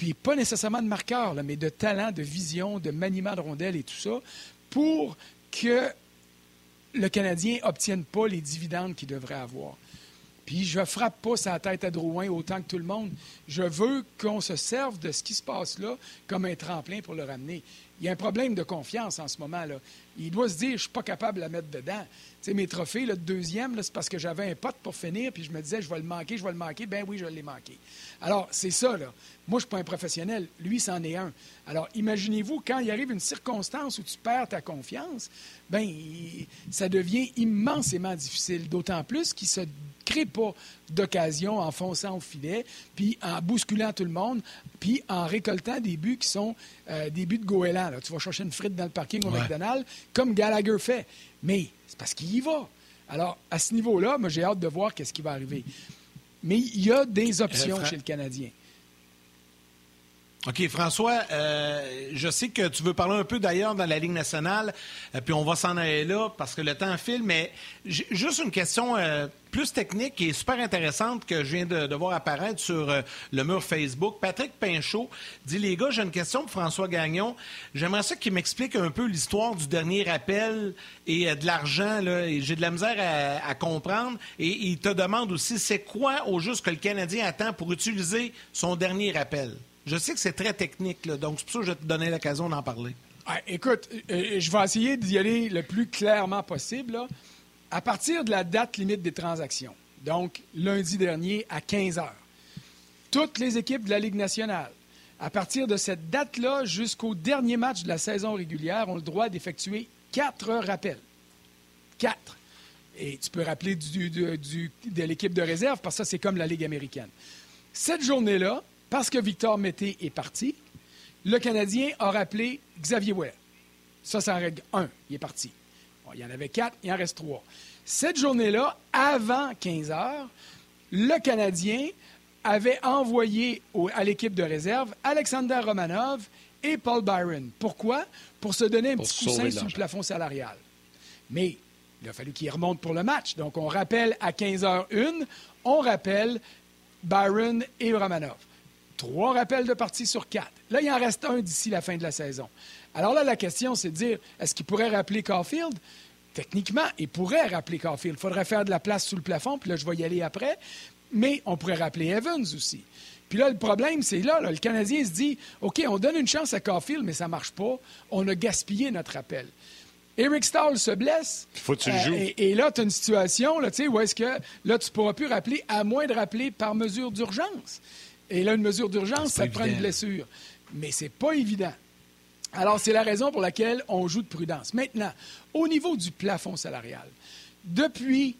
Speaker 3: puis pas nécessairement de marqueur, mais de talent, de vision, de maniement de rondelles et tout ça, pour que le Canadien obtienne pas les dividendes qu'il devrait avoir. Puis je frappe pas sa tête à Drouin autant que tout le monde. Je veux qu'on se serve de ce qui se passe là comme un tremplin pour le ramener. Il y a un problème de confiance en ce moment. là. Il doit se dire, je suis pas capable de la mettre dedans. Tu sais, mes trophées, le deuxième, c'est parce que j'avais un pote pour finir, puis je me disais, je vais le manquer, je vais le manquer. Ben oui, je l'ai manqué. Alors, c'est ça, là. Moi, je ne suis pas un professionnel. Lui, c'en est un. Alors, imaginez-vous, quand il arrive une circonstance où tu perds ta confiance, ben ça devient immensément difficile. D'autant plus qu'il se crée pas d'occasion en fonçant au filet, puis en bousculant tout le monde, puis en récoltant des buts qui sont euh, des buts de goéland. Tu vas chercher une frite dans le parking au McDonald's, comme Gallagher fait. Mais c'est parce qu'il y va. Alors, à ce niveau-là, moi, j'ai hâte de voir qu'est-ce qui va arriver. Mais il y a des options chez le Canadien.
Speaker 2: OK, François, euh, je sais que tu veux parler un peu d'ailleurs dans la Ligue nationale, euh, puis on va s'en aller là parce que le temps file, mais juste une question euh, plus technique et super intéressante que je viens de, voir apparaître sur le mur Facebook. Patrick Pinchot dit Les gars, j'ai une question pour François Gagnon. J'aimerais ça qu'il m'explique un peu l'histoire du dernier appel et de l'argent. J'ai de la misère à, à, comprendre. Et il te demande aussi c'est quoi au juste que le Canadien attend pour utiliser son dernier appel? Je sais que c'est très technique, donc c'est pour ça que je vais te donner l'occasion d'en parler.
Speaker 3: Ah, écoute, euh, euh, je vais essayer d'y aller le plus clairement possible. À partir de la date limite des transactions, donc lundi dernier à 15 heures, toutes les équipes de la Ligue nationale, à partir de cette date-là jusqu'au dernier match de la saison régulière, ont le droit d'effectuer quatre rappels. Quatre. Et tu peux rappeler de l'équipe de réserve parce que ça, c'est comme la Ligue américaine. Cette journée-là, parce que Victor Mété est parti, le Canadien a rappelé Xavier Ouellet. Ça, c'est en règle 1. Il est parti. il y en avait quatre, il en reste trois. Cette journée-là, avant 15 heures, le Canadien avait envoyé à l'équipe de réserve Alexander Romanov et Paul Byron. Pourquoi? Pour se donner un petit coussin sous le plafond salarial. Mais il a fallu qu'il remonte pour le match. Donc, on rappelle à 15 h une, on rappelle Byron et Romanov. Trois rappels de partie sur quatre. Là, il en reste un d'ici la fin de la saison. Alors là, la question, c'est de dire, est-ce qu'il pourrait rappeler Caulfield? Techniquement, il pourrait rappeler Caulfield. Il faudrait faire de la place sous le plafond, puis là, je vais y aller après. Mais on pourrait rappeler Evans aussi. Puis là, le problème, c'est là, le Canadien se dit, OK, on donne une chance à Caulfield, mais ça ne marche pas. On a gaspillé notre appel. Eric Stahl se blesse.
Speaker 1: Faut que tu le euh, joues.
Speaker 3: et, là, tu as une situation là, où est-ce que là, tu ne pourras plus rappeler, à moins de rappeler par mesure d'urgence. Et là, une mesure d'urgence, ça prend une blessure. Mais c'est pas évident. Alors, c'est la raison pour laquelle on joue de prudence. Maintenant, au niveau du plafond salarial, depuis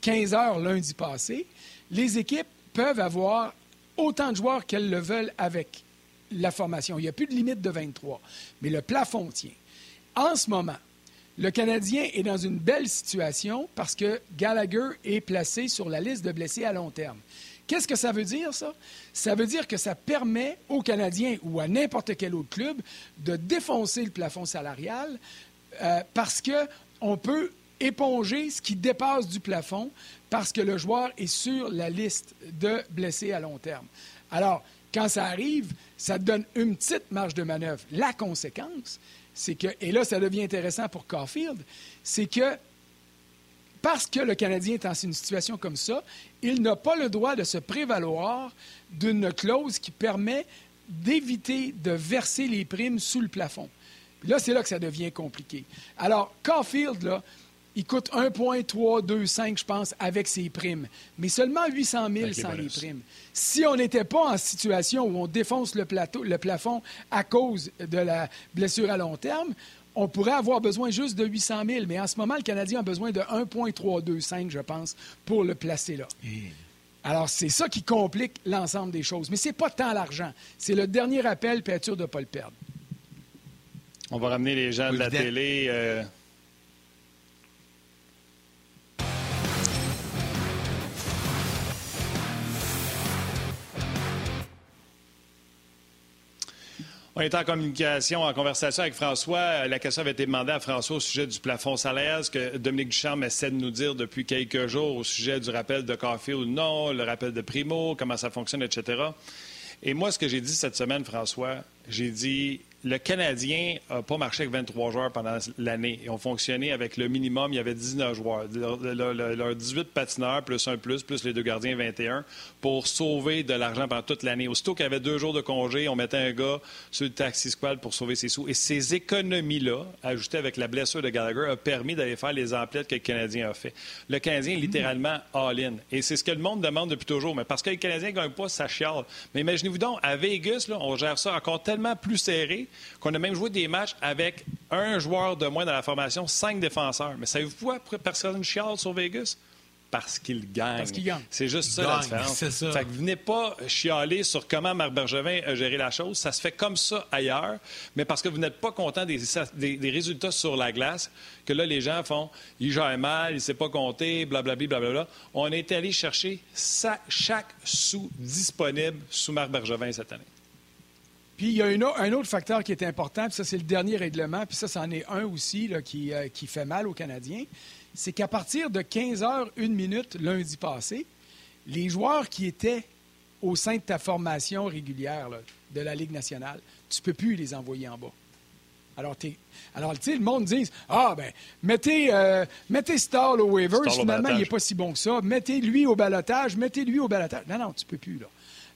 Speaker 3: 15 heures lundi passé, les équipes peuvent avoir autant de joueurs qu'elles le veulent avec la formation. Il n'y a plus de limite de 23, mais le plafond tient. En ce moment, le Canadien est dans une belle situation parce que Gallagher est placé sur la liste de blessés à long terme. Qu'est-ce que ça veut dire, ça? Ça veut dire que ça permet aux Canadiens ou à n'importe quel autre club de défoncer le plafond salarial euh, parce qu'on peut éponger ce qui dépasse du plafond parce que le joueur est sur la liste de blessés à long terme. Alors, quand ça arrive, ça donne une petite marge de manœuvre. La conséquence, c'est que, et là, ça devient intéressant pour Caulfield, c'est que parce que le Canadien est dans une situation comme ça, il n'a pas le droit de se prévaloir d'une clause qui permet d'éviter de verser les primes sous le plafond. là, c'est là que ça devient compliqué. Alors, Caulfield, là, il coûte 1,325, je pense, avec ses primes. Mais seulement 800 000 sans les, primes. Si on n'était pas en situation où on défonce le, plateau, le plafond à cause de la blessure à long terme, on pourrait avoir besoin juste de 800 000. Mais en ce moment, le Canadien a besoin de 1,325, je pense, pour le placer là. Alors, c'est ça qui complique l'ensemble des choses. Mais ce n'est pas tant l'argent. C'est le dernier appel, puis être sûr de ne pas le perdre.
Speaker 1: On va ramener les gens de la télé. Euh, On est en communication, en conversation avec François. La question avait été demandée à François au sujet du plafond salaire. Ce que Dominique Ducharme essaie de nous dire depuis quelques jours au sujet du rappel de ou non, le rappel de Primo, comment ça fonctionne, etc. Et moi, ce que j'ai dit cette semaine, François, j'ai dit le Canadien n'a pas marché avec 23 joueurs pendant l'année. Ils ont fonctionné avec le minimum. Il y avait 19 joueurs. Leurs 18 patineurs, plus un plus, plus les deux gardiens, 21, pour sauver de l'argent pendant toute l'année. Aussitôt qu'il y avait deux jours de congé, on mettait un gars sur le taxi squad pour sauver ses sous. Et ces économies-là, ajoutées avec la blessure de Gallagher, a permis d'aller faire les emplettes que le Canadien a fait. Le Canadien est littéralement all-in. Et c'est ce que le monde demande depuis toujours. Mais parce que les Canadiens ne gagnent pas, ça chiale. Mais imaginez-vous donc, à Vegas, là, on gère ça encore tellement plus serré qu'on a même joué des matchs avec un joueur de moins dans la formation, cinq défenseurs. Mais savez-vous pourquoi personne chiale sur Vegas? Parce qu'il gagne.
Speaker 3: Parce qu'il gagne.
Speaker 1: C'est juste ça la différence. C'est ça. Fait que venez pas chialer sur comment Marc Bergevin a géré la chose. Ça se fait comme ça ailleurs, mais parce que vous n'êtes pas content des, des, résultats sur la glace, que là, les gens font il gère mal, il ne sait pas compter, blablabla, blablabla. On est allé chercher chaque sou disponible sous Marc Bergevin cette année.
Speaker 3: Puis il y a un autre facteur qui est important, puis ça c'est le dernier règlement, puis ça c'en est un aussi là, qui, euh, qui, fait mal aux Canadiens, c'est qu'à partir de 15 heures, une minute lundi passé, les joueurs qui étaient au sein de ta formation régulière de la Ligue nationale, tu ne peux plus les envoyer en bas. Alors, Alors tu sais, le monde dit Ah, ben, mettez, euh, mettez Stall au waivers, finalement, il n'est pas si bon que ça. Mettez-lui au balotage, mettez-lui au balotage. Non, non, tu ne peux plus, là.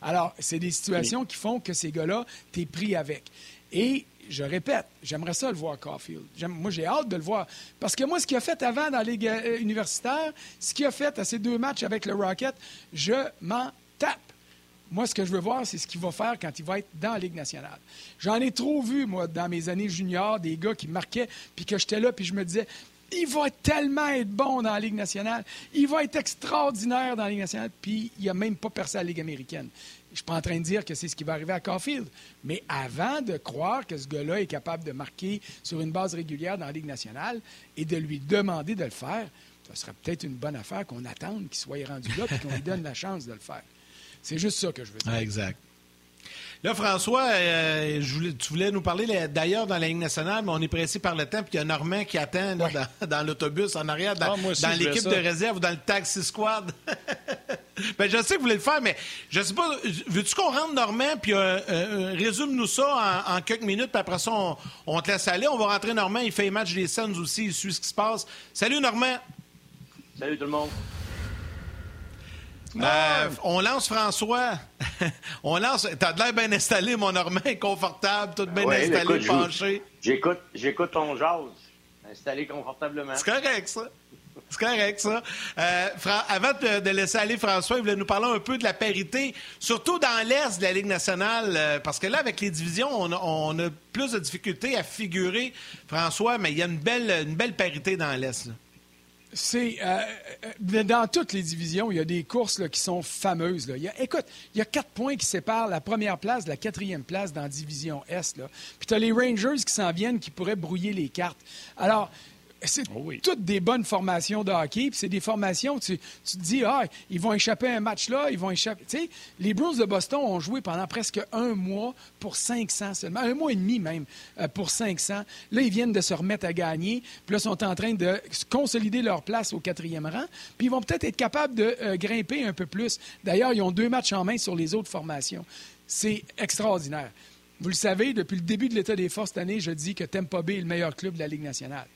Speaker 3: Alors, c'est des situations qui font que ces gars-là, tu es pris avec. Et je répète, j'aimerais ça le voir Caulfield. Moi, j'ai hâte de le voir. Parce que moi, ce qu'il a fait avant dans la Ligue euh, universitaire, ce qu'il a fait à ces deux matchs avec le Rocket, je m'en tape. Moi, ce que je veux voir, c'est ce qu'il va faire quand il va être dans la Ligue nationale. J'en ai trop vu, moi, dans mes années juniors, des gars qui marquaient, puis que j'étais là, puis je me disais, il va tellement être bon dans la Ligue nationale. Il va être extraordinaire dans la Ligue nationale. Puis, il n'a même pas percé à la Ligue américaine. Je ne suis pas en train de dire que c'est ce qui va arriver à Caulfield. Mais avant de croire que ce gars-là est capable de marquer sur une base régulière dans la Ligue nationale et de lui demander de le faire, ce serait peut-être une bonne affaire qu'on attende qu'il soit rendu là et qu'on lui donne la [LAUGHS] chance de le faire. C'est juste ça que je veux dire.
Speaker 2: exact. Là, François, euh, tu voulais nous parler d'ailleurs dans la Ligue nationale, mais on est pressé par le temps, puis il y a Normand qui attend dans, l'autobus en arrière, dans, ah, l'équipe de réserve ou dans le taxi squad. [LAUGHS] ben, je sais que vous voulez le faire, mais je sais pas, veux-tu qu'on rentre Normand, puis euh, euh, résume-nous ça en, quelques minutes, puis après ça, on, te laisse aller. On va rentrer Normand, il fait les matchs des Suns aussi, il suit ce qui se passe. Salut Normand!
Speaker 4: Salut tout le monde!
Speaker 2: Euh, on lance François. [LAUGHS] on lance. T'as de l'air bien installé, mon Normand, [LAUGHS] confortable, tout bien installé, penché.
Speaker 4: J'écoute, j'écoute ton jazz. Installé confortablement.
Speaker 2: C'est correct, ça. C'est correct, ça. Euh, avant de, laisser aller François, il voulait nous parler un peu de la parité, surtout dans l'Est de la Ligue nationale, euh, parce que là, avec les divisions, on a, plus de difficultés à figurer, François, mais il y a une belle, une belle parité dans l'Est.
Speaker 3: C'est euh, euh, dans toutes les divisions, il y a des courses qui sont fameuses. Il y a, écoute, il y a quatre points qui séparent la première place de la quatrième place dans la division Est. Puis tu as les Rangers qui s'en viennent qui pourraient brouiller les cartes. Alors, c'est oh toutes des bonnes formations de hockey. Puis c'est des formations, tu, tu te dis, ah, ils vont échapper à un match là, ils vont échapper. Tu sais, les Bruins de Boston ont joué pendant presque un mois pour 500 seulement, un mois et demi même euh, pour 500. Là, ils viennent de se remettre à gagner. Puis là, ils sont en train de consolider leur place au quatrième rang. Puis ils vont peut-être être capables de euh, grimper un peu plus. D'ailleurs, ils ont deux matchs en main sur les autres formations. C'est extraordinaire. Vous le savez, depuis le début de l'état des forces cette année, je dis que Tampa Bay est le meilleur club de la Ligue nationale.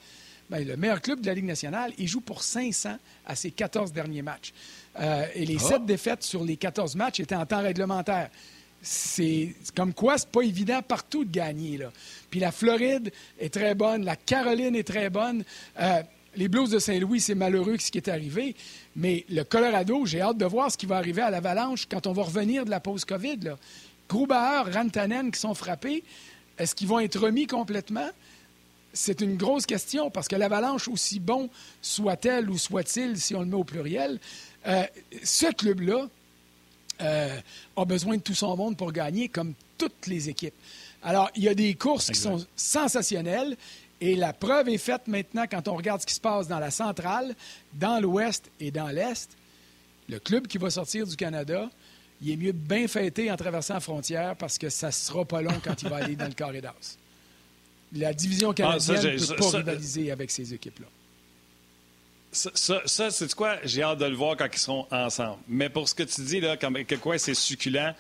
Speaker 3: Bien, le meilleur club de la Ligue nationale, il joue pour 500 à ses 14 derniers matchs. Euh, et les 7 défaites sur les 14 matchs étaient en temps réglementaire. C'est comme quoi, c'est pas évident partout de gagner. Là. Puis la Floride est très bonne, la Caroline est très bonne. Euh, les Blues de Saint-Louis, c'est malheureux ce qui est arrivé, mais le Colorado, j'ai hâte de voir ce qui va arriver à l'Avalanche quand on va revenir de la pause COVID. Là. Grubauer, Rantanen qui sont frappés, est-ce qu'ils vont être remis complètement? C'est une grosse question parce que l'Avalanche, aussi bon soit-elle ou soit-il, si on le met au pluriel, euh, ce club-là euh, a besoin de tout son monde pour gagner, comme toutes les équipes. Alors, il y a des courses qui sont sensationnelles. Et la preuve est faite maintenant quand on regarde ce qui se passe dans la centrale, dans l'ouest et dans l'est. Le club qui va sortir du Canada, il est mieux bien fêter en traversant la frontière parce que ça ne sera pas long quand il va aller dans le carré d'as. La division ah, canadienne ne peut pas rivaliser avec ces équipes-là.
Speaker 1: Ça, ça, c'est quoi? J'ai hâte de le voir quand ils seront ensemble. Mais pour ce que tu dis, là, comme, que quoi c'est succulent,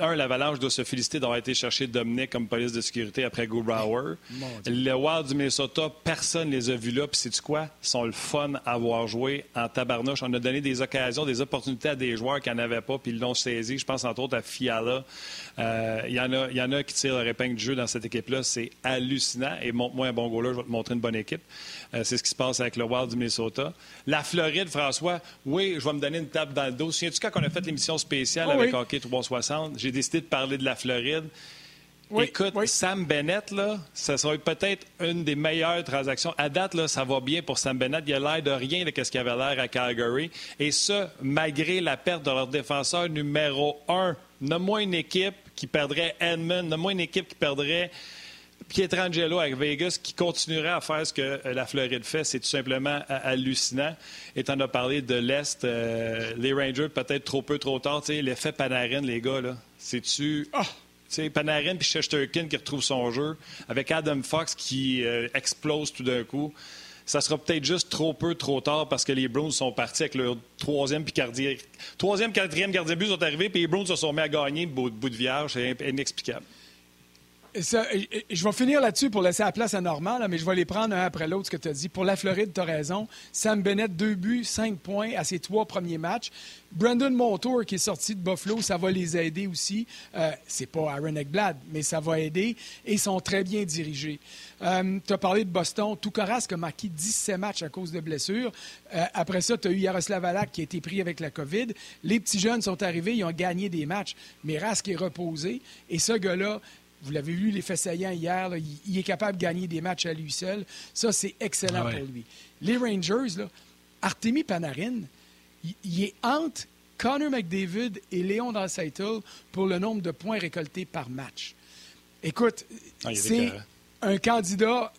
Speaker 1: un, l'Avalanche doit se féliciter d'avoir été chercher Dominic comme police de sécurité après Go Brower. Le Wild du Minnesota, personne ne les a vus là. Puis, sais-tu quoi? Ils sont le fun à avoir joué en tabarnouche. On a donné des occasions, des opportunités à des joueurs qui n'en avaient pas, puis ils l'ont saisi. Je pense entre autres à Fiala. Euh, il y, en a, y en a qui tirent leur épingle du jeu dans cette équipe-là. C'est hallucinant. Et montre-moi un bon goaler, je vais te montrer une bonne équipe. Euh, c'est ce qui se passe avec le Wild du Minnesota. La Floride, François, oui, je vais me donner une table dans le dos. Souviens-tu quand on a fait l'émission spéciale oh avec Hockey 360, j'ai décidé de parler de la Floride. Écoute, Sam Bennett, là, ça serait peut-être une des meilleures transactions. À date, là, ça va bien pour Sam Bennett. Il a l'air de rien de ce qu'il avait l'air à Calgary. Et ça, malgré la perte de leur défenseur numéro un. Nomme-moi une équipe qui perdrait Edmund. Nomme-moi une équipe qui perdrait Pietrangelo avec Vegas qui continuerait à faire ce que euh, la Floride fait, c'est tout simplement hallucinant. Et tu en as parlé de l'Est, euh, les Rangers peut-être trop peu, trop tard. L'effet Panarin, les gars, là, c'est-tu... Oh! Panarin puis Shesterkin qui retrouve son jeu, avec Adam Fox qui euh, explose tout d'un coup. Ça sera peut-être juste trop peu, trop tard parce que les Bruins sont partis avec leur troisième puis troisième, quatrième gardien but sont arrivés puis les Bruins se sont mis à gagner bout, bout de vierge. C'est inexplicable
Speaker 3: je vais finir là-dessus pour laisser la place à Normand, mais je vais les prendre un après l'autre, ce que tu as dit. Pour la Floride, tu as raison. Sam Bennett, deux buts, cinq points à ses trois premiers matchs. Brandon Montour, qui est sorti de Buffalo, ça va les aider aussi. Euh, c'est pas Aaron Ekblad, mais ça va aider. Et ils sont très bien dirigés. Euh, tu as parlé de Boston. Toukaras a marqué 17 matchs à cause de blessures. Euh, après ça, tu as eu Yaroslav Alak qui a été pris avec la COVID. Les petits jeunes sont arrivés, ils ont gagné des matchs. Mais Rask est reposé. Et ce gars-là, vous l'avez vu, les faits saillants hier, il, est capable de gagner des matchs à lui seul. Ça, c'est excellent pour lui. Les Rangers, là, Artemi Panarin, il, est entre Connor McDavid et Léon Draisaitl pour le nombre de points récoltés par match. Écoute, ah, c'est un candidat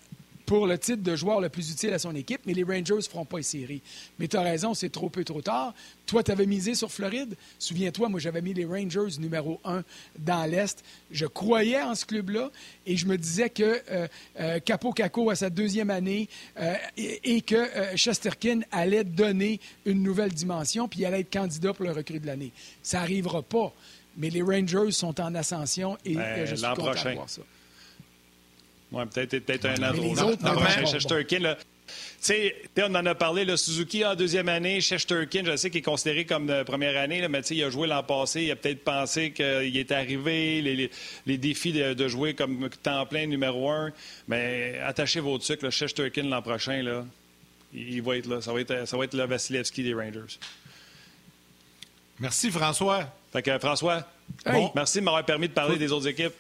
Speaker 3: pour le titre de joueur le plus utile à son équipe, mais les Rangers ne feront pas les séries. Mais tu as raison, c'est trop peu trop tard. Toi, tu avais misé sur Floride? Souviens-toi, moi, j'avais mis les Rangers numéro un dans l'Est. Je croyais en ce club-là et je me disais que euh, euh, Capo Caco, à sa deuxième année, euh, et, que Chesterkin allait donner une nouvelle dimension puis il allait être candidat pour le recrue de l'année. Ça n'arrivera pas. Mais les Rangers sont en ascension et ben, je suis content de voir ça.
Speaker 1: Oui, peut-être peut un an trop. sais, on en a parlé, le Suzuki en deuxième année, Shesterkin, je sais qu'il est considéré comme de première année, là, mais il a joué l'an passé, il a peut-être pensé qu'il est arrivé, les, les, défis de, jouer comme temps plein numéro un. Mais attachez vos trucs, Shesterkin l'an prochain, là, il va être là. Ça va être, ça va être le Vasilevski des Rangers.
Speaker 2: Merci, François.
Speaker 1: Fait que, François, bon, merci de m'avoir permis de parler des autres équipes.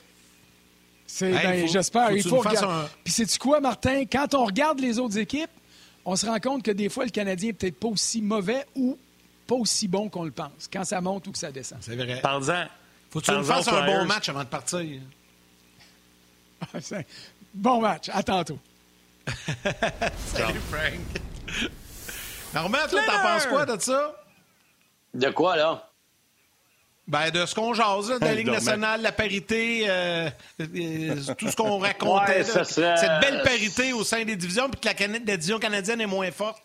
Speaker 3: Ben, j'espère. Il faut regarder. Puis c'est tu quoi, Martin? Quand on regarde les autres équipes, on se rend compte que des fois, le Canadien est peut-être pas aussi mauvais ou pas aussi bon qu'on le pense, quand ça monte ou que ça descend.
Speaker 2: C'est vrai.
Speaker 1: Parle-en.
Speaker 2: Faut que tu nous fasses un bon match avant de partir. [LAUGHS]
Speaker 3: bon match. À tantôt. [LAUGHS]
Speaker 2: Salut, Frank. Normand, toi, t'en penses quoi de ça?
Speaker 4: De quoi, là?
Speaker 2: Ben, de ce qu'on jase, de la Ligue nationale, la parité, euh, euh, tout ce qu'on racontait. cette belle parité au sein des divisions, puis que la, la, division canadienne est moins forte.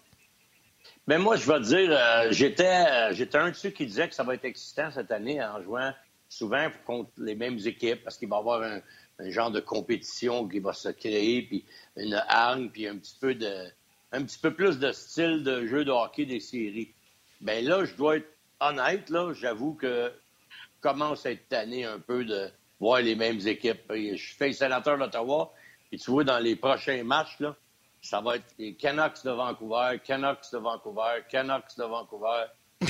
Speaker 4: Mais ben, moi, je vais te dire, euh, j'étais, j'étais un de ceux qui disait que ça va être excitant cette année en jouant souvent contre les mêmes équipes, parce qu'il va y avoir un, genre de compétition qui va se créer, puis une hargne, puis un petit peu de, un petit peu plus de style de jeu de hockey des séries. Ben là, je dois être honnête, là, j'avoue que commence cette année un peu de voir les mêmes équipes. Je fais sénateur d'Ottawa, et tu vois, dans les prochains matchs, là, ça va être les Canucks de Vancouver, Canucks de Vancouver, Canucks de Vancouver,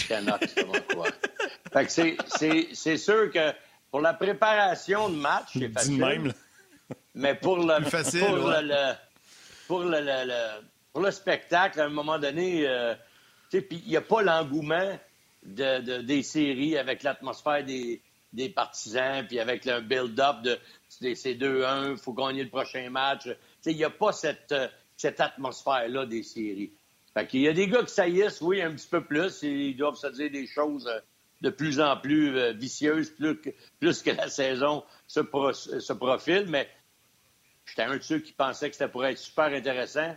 Speaker 4: Canucks de Vancouver. [LAUGHS] fait que c'est sûr que pour la préparation de match, c'est facile. Même, mais pour le,
Speaker 2: facile,
Speaker 4: pour, le, pour, le, pour le spectacle, à un moment donné, euh, il n'y a pas l'engouement de, des séries avec l'atmosphère des, des partisans, puis avec le build-up de ces 2-1, il faut gagner le prochain match. Il n'y a pas cette, cette atmosphère-là des séries. Fait il y a des gars qui saillissent, oui, un petit peu plus, ils doivent se dire des choses euh, de plus en plus euh, vicieuses, plus que, plus que la saison se, se profile, mais j'étais un de ceux qui pensaient que ça pourrait être super intéressant.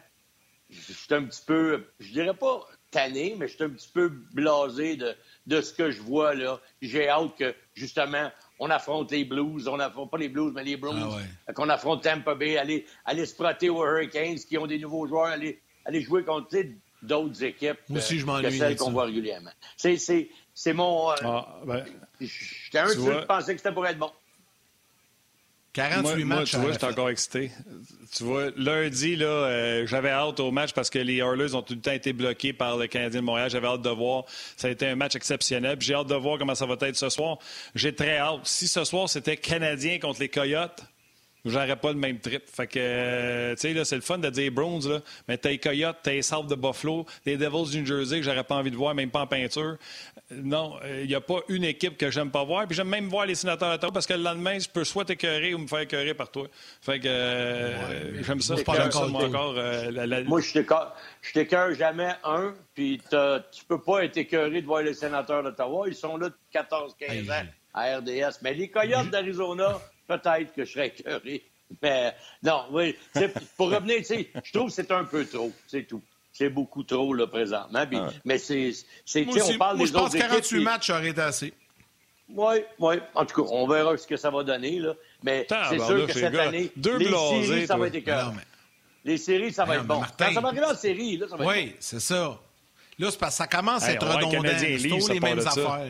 Speaker 4: J'étais un petit peu, je dirais pas tanné, mais j'étais un petit peu blasé de, de ce que je vois là. J'ai hâte que, justement, on affronte les Blues, on affronte pas les Blues, mais les Blues, ah qu'on affronte Tampa Bay, aller, aller se frotter aux Hurricanes qui ont des nouveaux joueurs, aller, aller jouer contre d'autres équipes
Speaker 2: Moi aussi, je
Speaker 4: que celles qu'on voit régulièrement. C'est mon... Euh, ah, ben, J'étais un peu pensais que c'était pour être bon.
Speaker 2: 48
Speaker 1: moi,
Speaker 2: matchs.
Speaker 1: tu vois, j'étais encore excité. Tu vois, lundi, là, euh, j'avais hâte au match parce que les Oilers ont tout le temps été bloqués par le Canadien de Montréal. J'avais hâte de voir. Ça a été un match exceptionnel. J'ai hâte de voir comment ça va être ce soir. J'ai très hâte. Si ce soir, c'était Canadien contre les Coyotes, j'aurais pas le même trip. Fait que, euh, tu sais, là, c'est le fun de dire Browns, là, mais t'as les Coyotes, t'as les South de Buffalo, les Devils du New Jersey que j'aurais pas envie de voir, même pas en peinture. Non, il euh, n'y a pas une équipe que j'aime pas voir. Puis j'aime même voir les sénateurs d'Ottawa parce que le lendemain, je peux soit t'écœurer ou me faire écœurer par toi. Fait que euh, j'aime ça. Pas ça, moi, encore,
Speaker 4: moi, je t'écœure jamais un, puis tu peux pas être écœuré de voir les sénateurs d'Ottawa. Ils sont là depuis 14-15 ans à RDS. Mais les Coyotes d'Arizona, peut-être que je serais écœuré. Mais non, oui. Pour revenir, je trouve que c'est un peu trop. C'est tout. C'est beaucoup trop, là, présentement. Mais c'est. On parle
Speaker 2: moi,
Speaker 4: des
Speaker 2: je pense que 48 matchs auraient été assez.
Speaker 4: Oui, oui. En tout cas, on verra ce que ça va donner, là. Mais c'est sûr que cette année, Deux les séries, ça va être écœurant. Les séries, ça va être bon. Quand ça va arriver en série, là, ça va être
Speaker 2: Oui, c'est ça. Là, c'est parce que ça commence à être redondant. C'est toujours les mêmes affaires.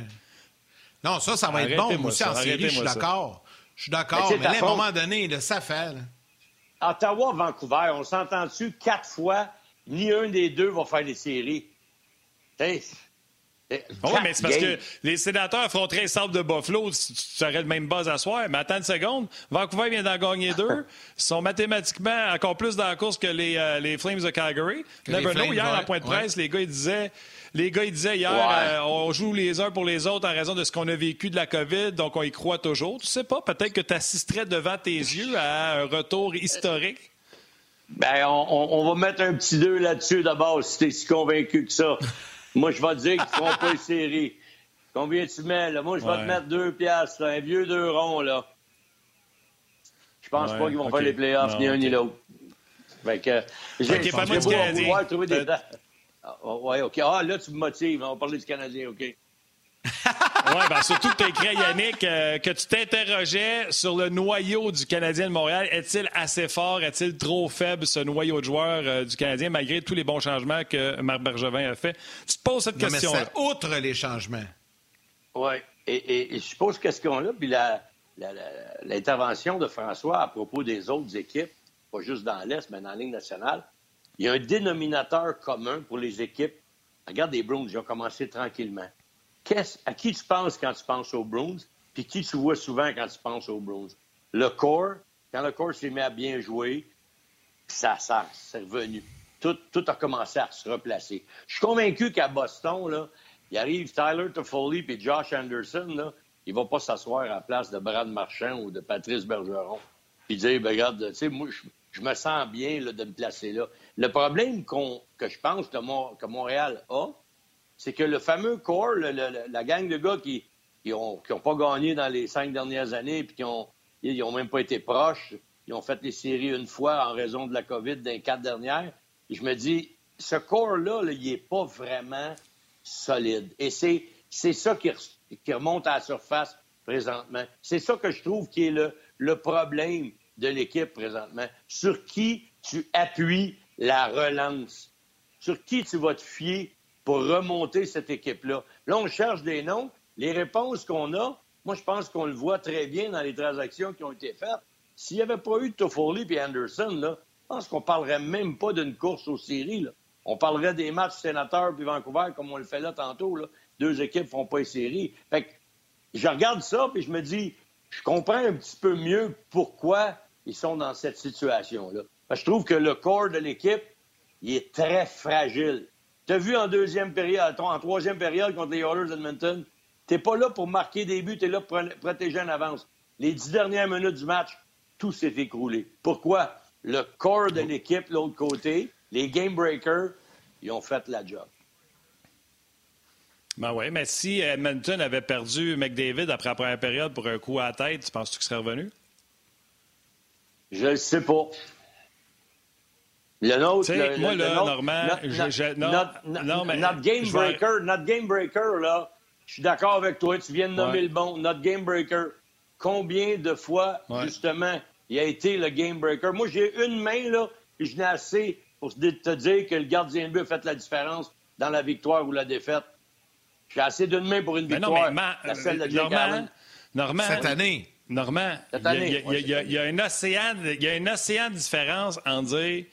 Speaker 2: Non, ça, ça va être bon. Moi aussi, en série, je suis d'accord. Je suis d'accord, mais, à un moment donné, là, ça fait.
Speaker 4: Ottawa, Vancouver, on s'entend dessus quatre fois, ni un des deux va faire les séries.
Speaker 1: oui, mais c'est parce que les sénateurs affronteraient les Sables de Buffalo, tu, aurais le même buzz à soir. Mais attends une seconde, Vancouver vient d'en gagner deux. [LAUGHS] Ils sont mathématiquement encore plus dans la course que les, euh, les Flames de Calgary. Never know, hier, en point de presse, les gars, ils disaient les gars, ils disaient hier, euh, on joue les uns pour les autres en raison de ce qu'on a vécu de la COVID, donc on y croit toujours. Tu sais pas, peut-être que tu assisterais devant tes yeux à un retour historique?
Speaker 4: Ben, on, va mettre un petit 2 là-dessus d'abord, si t'es si convaincu que ça. Moi, je vais te dire qu'ils feront pas une série. Combien tu mets, là? Moi, je vais te mettre deux piastres, un vieux deux ronds, là. Je pense pas qu'ils vont faire les playoffs, ni un ni l'autre. Fait que,
Speaker 1: j'ai pas beau
Speaker 4: trouver des... Ah, oui, OK. Ah, là, tu me motives. On va parler du Canadien, OK.
Speaker 1: Oui, ben surtout que tu écrit à Yannick euh, que tu t'interrogeais sur le noyau du Canadien de Montréal. Est-il assez fort? Est-il trop faible, ce noyau de joueurs euh, du Canadien, malgré tous les bons changements que Marc Bergevin a fait? Tu te poses cette question-là.
Speaker 2: Outre les changements.
Speaker 4: Oui. Et, et, je pose cette question-là, puis l'intervention de François à propos des autres équipes, pas juste dans l'Est, mais dans la Ligue nationale, il y a un dénominateur commun pour les équipes. Regarde les Bruins, ils ont commencé tranquillement. À qui tu penses quand tu penses aux Bruins? Puis qui tu vois souvent quand tu penses aux Bruins? Le corps, quand le corps s'est mis à bien jouer, ça, ça c'est revenu. Tout, tout, a commencé à se replacer. Je suis convaincu qu'à Boston, là, il arrive Tyler Toffoli et Josh Anderson, là, il ne va pas s'asseoir à la place de Brad Marchand ou de Patrice Bergeron puis dire, ben, regarde, tu sais, moi, je, me sens bien de me placer là. Le problème que je pense que, Montréal a, c'est que le fameux corps, la gang de gars qui n'ont pas gagné dans les cinq dernières années, puis qui ont, ils ont même pas été proches, ils ont fait les séries une fois en raison de la COVID dans les quatre dernières. Je me dis, ce corps-là, il n'est pas vraiment solide. Et c'est ça qui, remonte à la surface présentement. C'est ça que je trouve qui est le, le problème de l'équipe présentement. Sur qui tu appuies la relance? Sur qui tu vas te fier pour remonter cette équipe-là? Là, on cherche des noms. Les réponses qu'on a, moi, je pense qu'on le voit très bien dans les transactions qui ont été faites. S'il n'y avait pas eu Toffoli et Anderson, là, pense qu'on parlerait même pas d'une course aux séries. On parlerait des matchs sénateurs puis Vancouver comme on le fait là tantôt. Deux équipes font pas les séries. Fait que je regarde ça puis je me dis, je comprends un petit peu mieux pourquoi ils sont dans cette situation-là. Je trouve que le corps de l'équipe, est très fragile. Tu as vu en deuxième période, en troisième période contre les Oilers d'Edmonton, tu pas là pour marquer des buts, tu es là pour protéger en avance. Les dix dernières minutes du match, tout s'est écroulé. Pourquoi? Le corps de l'équipe, l'autre côté, les game breakers, ils ont fait la job.
Speaker 1: Ben oui, mais si Edmonton avait perdu McDavid après la première période pour un coup à la tête, tu penses-tu qu'il serait revenu?
Speaker 4: Je ne sais pas. Le nôtre,
Speaker 1: le, moi, là, Normand,
Speaker 4: notre, game breaker, notre game breaker, là, je suis d'accord avec toi, tu viens de nommer le bon, notre game breaker. Combien de fois, justement, il a été le game breaker? Moi, j'ai une main, là, et je n'ai assez pour te dire que le gardien de but a fait la différence dans la victoire ou la défaite. J'ai assez d'une main pour une victoire.
Speaker 1: Non, mais celle de Normand, Normand,
Speaker 2: Cette année.
Speaker 1: Normand, il y, a un océan, il y a un océan de différence en dire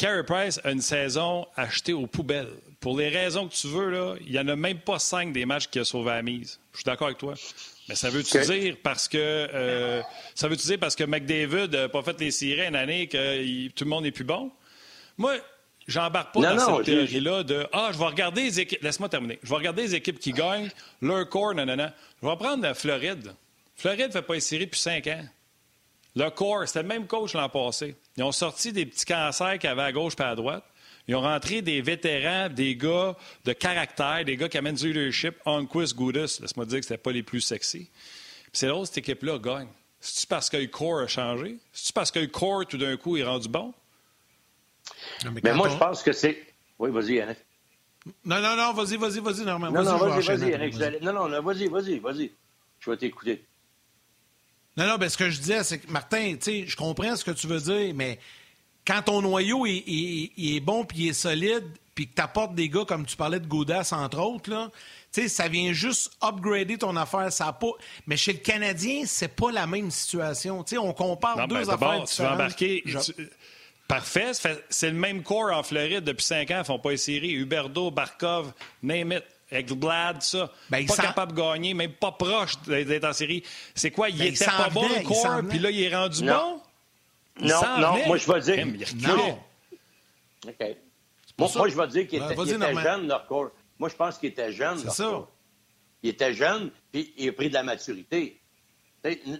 Speaker 1: Carey Price a une saison achetée aux poubelles. Pour les raisons que tu veux, là, il n'y en a même pas cinq des matchs qui a sauvé la mise. Je suis d'accord avec toi. Mais ça veut-tu dire parce que euh, ça veut-tu dire parce que McDavid n'a pas fait les séries une année que tout le monde est plus bon? Moi, j'embarque pas dans cette théorie-là de Ah, je vais regarder les équipes. Laisse-moi terminer. Je vais regarder les équipes qui gagnent, leur corps, non, non, non. Je vais prendre la Floride. Floride ne fait pas les séries depuis cinq ans. Le corps, c'était le même coach l'an passé. Ils ont sorti des petits cancers qu'il y avait à gauche et à droite. Ils ont rentré des vétérans, des gars de caractère, des gars qui amènent du leadership. Onquist, Goudus, laisse-moi dire que c'était pas les plus sexy. c'est là où cette équipe-là gagne. C'est-tu parce que le corps a changé? C'est-tu parce que le corps, tout d'un coup, est rendu bon?
Speaker 4: mais, moi, je pense que c'est. Oui, vas-y, Yannick.
Speaker 2: Non, non, non, vas-y, vas-y, vas-y, Normand.
Speaker 4: Non, non, vas-y, vas-y, Yannick. Non, non, vas-y, vas-y, vas-y. Je vais t'écouter.
Speaker 2: Non, non, ben, ce que je disais, c'est que, Martin, tu sais, je comprends ce que tu veux dire, mais quand ton noyau est, est bon puis est solide, puis que tu apportes des gars comme tu parlais de Goudas, entre autres, là, ça vient juste upgrader ton affaire. Ça pas... Mais chez le Canadien, c'est pas la même situation. sais, on compare deux ben, affaires
Speaker 1: Tu vas embarquer... Parfait. C'est le même corps en Floride depuis cinq ans. Ils ne font pas les séries. Huberdo, Barkov, name it. Ekblad, ça. Ben, pas capable de gagner, même pas proche d'être en série. C'est quoi? Il ben, était pas bon, le corps, puis là, il est rendu bon?
Speaker 4: Non, non, moi, je vais dire... Non. OK. Moi, je vais dire qu'il était, jeune, leur corps. Moi, je pense qu'il était jeune, C'est ça. Il était jeune, puis il a pris de la maturité.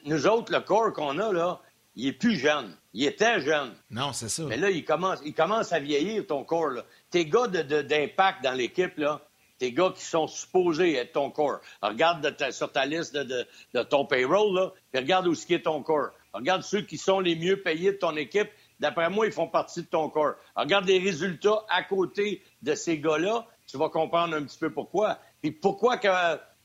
Speaker 4: nous autres, le corps qu'on a, là, il est plus jeune. Il était jeune.
Speaker 2: Non, c'est ça.
Speaker 4: Mais là, il commence, il commence à vieillir, ton corps. Là. Tes gars d'impact dans l'équipe, là, tes gars qui sont supposés être ton corps. regarde sur ta liste de, ton payroll, là, puis regarde où est ton corps. Regarde ceux qui sont les mieux payés de ton équipe. D'après moi, ils font partie de ton corps. regarde les résultats à côté de ces gars-là. Tu vas comprendre un petit peu pourquoi. Puis pourquoi que,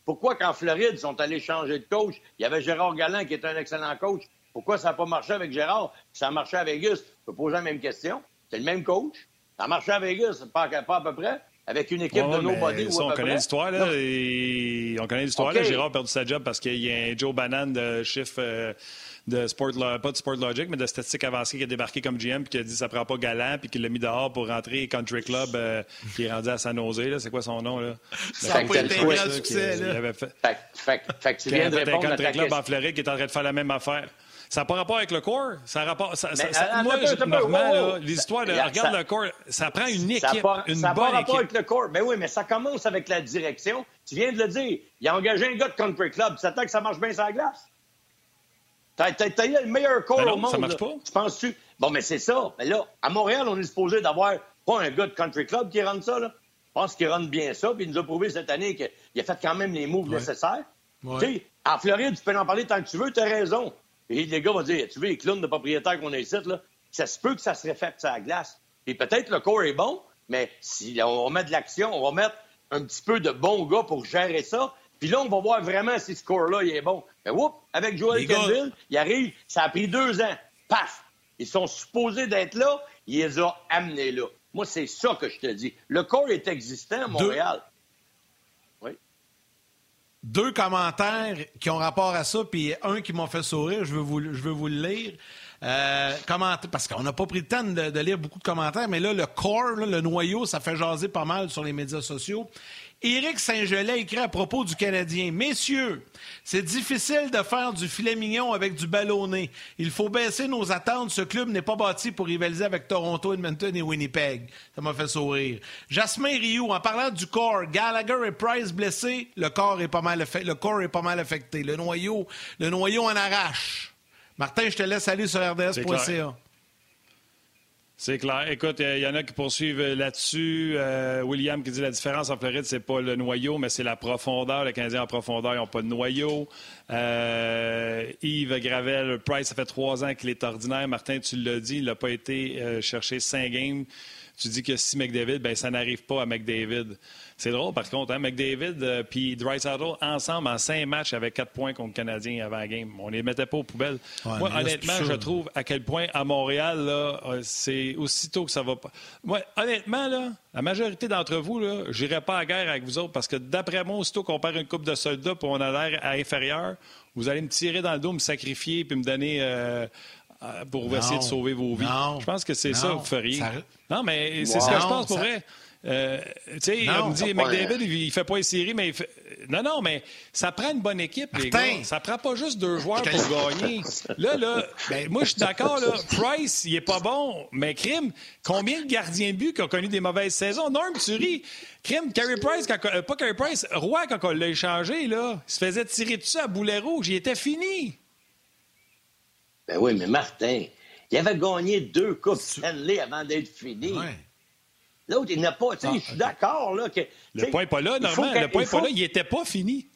Speaker 4: pourquoi qu'en Floride, ils sont allés changer de coach? Il y avait Gérard Galland qui est un excellent coach. Pourquoi ça n'a pas marché avec Gérard? Ça a marché à Vegas. Tu peux poser la même question. C'est le même coach. Ça a marché à Vegas, pas à peu près avec une équipe de nobody.
Speaker 1: Ça, on, connaît l'histoire, là, et... on connaît l'histoire. Gérard a perdu sa job parce qu'il y a un Joe Banane de chiffre euh, de sport, pas de Sport Logic, mais de statistique avancée qui a débarqué comme GM puis qui a dit ça prend pas galant puis qui l'a mis dehors pour rentrer Country Club euh, qui est rendu à San Jose. C'est quoi son nom? Là?
Speaker 2: Ça n'a pas été un grand succès.
Speaker 4: Fait... Fait, tu viens de répondre
Speaker 1: un Country Club
Speaker 4: en
Speaker 1: Floride qui est en train de faire la même affaire. Ça n'a pas rapport avec le corps. Ça rapport, ça, ça, moi, normalement, l'histoire, regarde le corps, ça prend une équipe, ça pas, une ça bonne pas rapport
Speaker 4: avec le corps. Mais oui, mais ça commence avec la direction. Tu viens de le dire. Il a engagé un gars de country club. Tu s'attends que ça marche bien sur la glace? T'as as, le meilleur corps ben au monde. Ça marche pas. Tu penses-tu? Bon, mais c'est ça. Mais là, à Montréal, on est supposé d'avoir pas un gars de country club qui rentre ça, là. Je pense qu'il rentre bien ça, puis il nous a prouvé cette année qu'il a fait quand même les moves nécessaires. Tu sais, en Floride, tu peux en parler tant que tu veux, tu as raison. Et les gars vont dire, tu veux les clowns de propriétaires qu'on a ici, là, ça se peut que ça se réfecte sur la glace. Et peut-être le corps est bon, mais si on met de l'action, on va mettre un petit peu de bons gars pour gérer ça. Puis là, on va voir vraiment si ce score-là il est bon. Mais whoop, avec Joel Campbell, il arrive, ça a pris deux ans. Paf! Ils sont supposés d'être là, il les a amenés là. Moi, c'est ça que je te dis. Le corps est existant à Montréal
Speaker 2: deux commentaires qui ont rapport à ça, puis un qui m'a fait sourire, je veux vous, je veux vous le lire. Euh, parce qu'on n'a pas pris le temps de, lire beaucoup de commentaires, mais là, le corps, le noyau, ça fait jaser pas mal sur les médias sociaux. Éric Saint-Gelais écrit à propos du Canadien. Messieurs, c'est difficile de faire du filet mignon avec du ballonné. Il faut baisser nos attentes. Ce club n'est pas bâti pour rivaliser avec Toronto, Edmonton et Winnipeg. Ça m'a fait sourire. Jasmin Rioux, en parlant du corps, Gallagher et Price blessés, le corps est pas mal, le corps est pas mal affecté. Le noyau, le noyau en arrache. Martin, je te laisse aller sur rds.ca.
Speaker 1: C'est clair. Écoute, il y en a qui poursuivent là-dessus. Euh, William qui dit la différence en Floride, c'est pas le noyau, mais c'est la profondeur. Les Canadiens en profondeur, ils n'ont pas de noyau. Euh, Yves Gravel, Price, ça fait trois ans qu'il est ordinaire. Martin, tu l'as dit, il n'a pas été euh, chercher cinq games. Tu dis que si McDavid, ben ça n'arrive pas à McDavid. C'est drôle, par contre, hein, McDavid et puis Drysdale ensemble en cinq matchs avec quatre points contre le Canadien avant la game. On ne les mettait pas aux poubelles. Moi, honnêtement, je trouve à quel point à Montréal, euh, c'est aussitôt que ça va pas. Moi, honnêtement, là, la majorité d'entre vous, je n'irai pas à guerre avec vous autres parce que d'après moi, aussitôt qu'on perd une coupe de soldats et on a l'air à inférieur, vous allez me tirer dans le dos, me sacrifier puis me donner. Euh, euh, pour essayer de sauver vos vies. je pense que c'est ça que vous feriez. Non, mais c'est ce que je pense pour vrai. Euh, tu sais, on me dit, McDavid, il, ne fait pas une série, mais il fait... Non, non, mais ça prend une bonne équipe, les gars. Ça prend pas juste deux joueurs pour gagner. Là, là, ben, moi, je suis d'accord, là. Price, il est pas bon, mais Crime, combien de gardiens de but qui ont connu des mauvaises saisons? Norm, tu ris. Crime, Carey Price, quand, euh, pas Carey Price, Roy, quand on l'a échangé, là, il se faisait tirer dessus à boulet rouge. Il était fini.
Speaker 4: Ben oui, mais Martin, il avait gagné deux Coupes Stanley avant d'être fini. L'autre, il n'a pas. Tu sais, ah, je suis d'accord, là. Que,
Speaker 1: le point n'est pas là, normalement. Le point n'est pas là. Il n'était pas fini.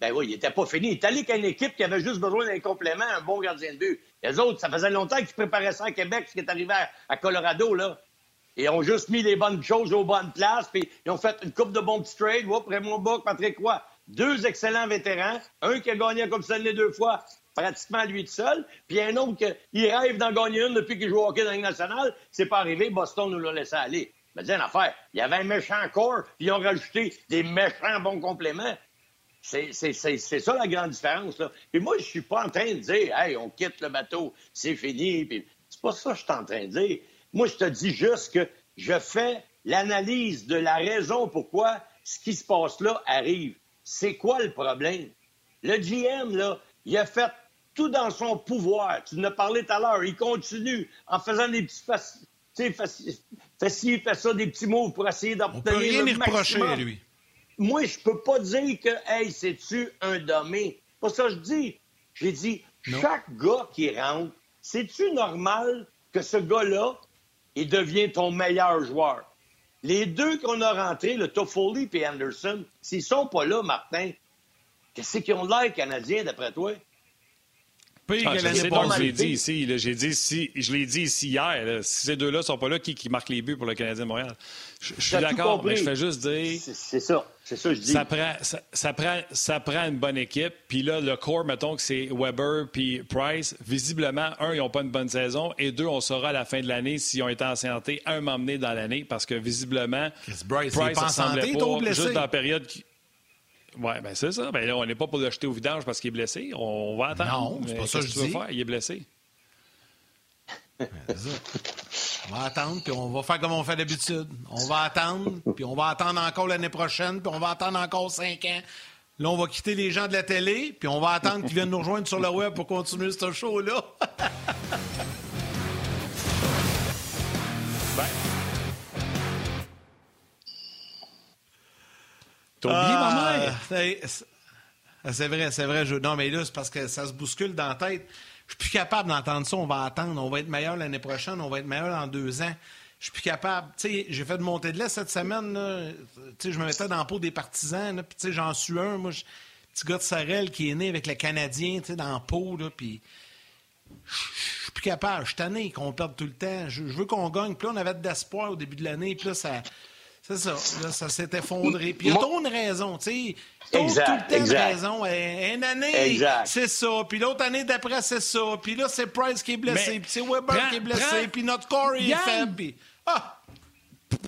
Speaker 4: Ben oui, il n'était pas fini. Il est allé avec une équipe qui avait juste besoin d'un complément, un bon gardien de but. Les autres, ça faisait longtemps qu'ils préparaient ça à Québec, ce qui est arrivé à, Colorado, là. Ils ont juste mis les bonnes choses aux bonnes places, puis ils ont fait une coupe de bons petits trades. Oups, Raymond Bock, Patrick Roy. Deux excellents vétérans. Un qui a gagné comme ça les deux fois, pratiquement lui tout seul. Puis un autre qui rêve d'en gagner une depuis qu'il joue au hockey dans la Ligue nationale. C'est pas arrivé. Boston nous l'a laissé aller. Mais dis une affaire. Il y avait un méchant corps, puis ils ont rajouté des méchants bons compléments. C'est ça la grande différence. Là. Puis moi, je suis pas en train de dire, hey, on quitte le bateau, c'est fini. C'est pas ça que je suis en train de dire. Moi, je te dis juste que je fais l'analyse de la raison pourquoi ce qui se passe là arrive. C'est quoi le problème? Le GM, là, il a fait tout dans son pouvoir. Tu en as parlé tout à l'heure. Il continue en faisant des petits sais, fais ci, fais ça, des petits mots pour essayer d'obtenir
Speaker 2: le rien reprocher à lui.
Speaker 4: Moi, je peux pas dire que, hey, c'est-tu un dommé? Pas ça je dis. J'ai dit, chaque gars qui rentre, c'est-tu normal que ce gars-là, il devient ton meilleur joueur? Les deux qu'on a rentrés, le Toffoli et Anderson, s'ils sont pas là, Martin, qu'est-ce qu'ils ont l'air canadiens d'après toi?
Speaker 1: Ah, je l'ai dit ici. J'ai dit si, je l'ai dit ici hier. si ces deux-là ne sont pas là, qui, qui marque les buts pour le Canadien de Montréal? Je, suis d'accord, mais je fais juste dire.
Speaker 4: C'est ça. C'est ça, je dis.
Speaker 1: Ça prend, ça, prend, ça prend une bonne équipe. Puis là, le corps, mettons que c'est Weber puis Price. Visiblement, un, ils n'ont pas une bonne saison. Et deux, on saura à la fin de l'année s'ils ont été en santé, un m'emmener dans l'année. Parce que visiblement,
Speaker 2: Price, Price pas en santé, pas,
Speaker 1: juste dans la période. Qui... Oui, bien c'est ça. Ben là, on n'est pas pour le jeter au vidange parce qu'il est blessé. On va attendre.
Speaker 2: Non, c'est pas ça que je dis.
Speaker 1: Faire? Il est blessé.
Speaker 2: Ben, on va attendre, puis on va faire comme on fait d'habitude. On va attendre, puis on va attendre encore l'année prochaine, puis on va attendre encore cinq ans. Là, on va quitter les gens de la télé, puis on va attendre qu'ils viennent nous rejoindre sur le web pour continuer ce show-là. [LAUGHS]
Speaker 1: T'as oublié ma mère?
Speaker 2: Ah, c'est vrai, c'est vrai. Non, mais là, c'est parce que ça se bouscule dans la tête. Je suis plus capable d'entendre ça. On va attendre. On va être meilleur l'année prochaine. On va être meilleur dans deux ans. Je suis plus capable. Tu sais, j'ai fait de monter de lait cette semaine. Tu sais, je me mettais dans la peau des partisans. Puis, tu sais, j'en suis un. Moi, petit gars de Sarel qui est né avec le Canadien, tu sais, dans la peau. Là, puis je suis plus capable. Je suis tanné qu'on perde tout le temps. Je, veux qu'on gagne. Puis là, on avait de l'espoir au début de l'année. Puis là, ça c'est ça. Là, ça s'est effondré. Puis il y a une raison, tu sais. tout le temps une raison. Une année, c'est ça. Puis l'autre année d'après, c'est ça. Puis là, c'est Price qui est blessé. Puis c'est Weber qui est blessé. Puis notre corps est faible. Puis... Ah!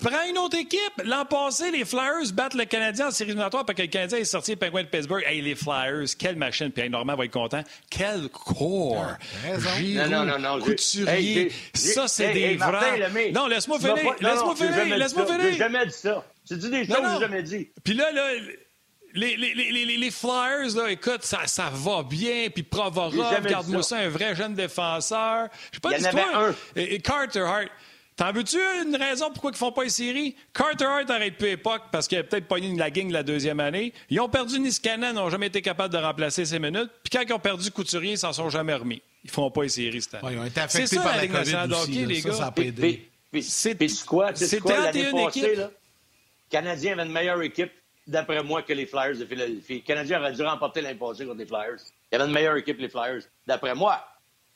Speaker 1: Prends une autre équipe. L'an passé, les Flyers battent le Canadien en série éliminatoire parce que le Canadien est sorti les Penguins de Pittsburgh. Hey, les Flyers, quelle machine. Puis Normand va être content. Quel corps.
Speaker 4: Non, non, non, non.
Speaker 1: Couturier. ça, c'est des vrais. Non, laisse-moi finir. Laisse-moi finir. Laisse-moi finir.
Speaker 4: J'ai jamais dit ça. Tu dis des choses que j'ai jamais dit.
Speaker 1: Puis là, là, les, les, les, les, Flyers, là, écoute, ça, ça va bien. Puis Provorov, garde-moi ça. un vrai jeune défenseur. Je sais pas d'histoire. Carter Hart. T'en veux-tu une raison pourquoi ils font pas les séries? Carter Hart arrête plus époque parce qu'il a peut-être pas eu la gang la deuxième année. Ils ont perdu Niskanen, n'ont jamais été capables de remplacer ces minutes. Puis quand ils ont perdu Couturier, ils s'en sont jamais remis. Ils font pas les séries cette année.
Speaker 2: Ouais, ils ont été affectés par la, COVID aussi, les gars. Ça, ça a pas aidé.
Speaker 4: C'est quoi? C'est quoi l'année passée, là? Canadien avait une meilleure équipe d'après moi, que les Flyers de Philadelphie. Les Canadiens auraient dû remporter l'année passée contre les Flyers. Il y avait une meilleure équipe, les Flyers, d'après moi.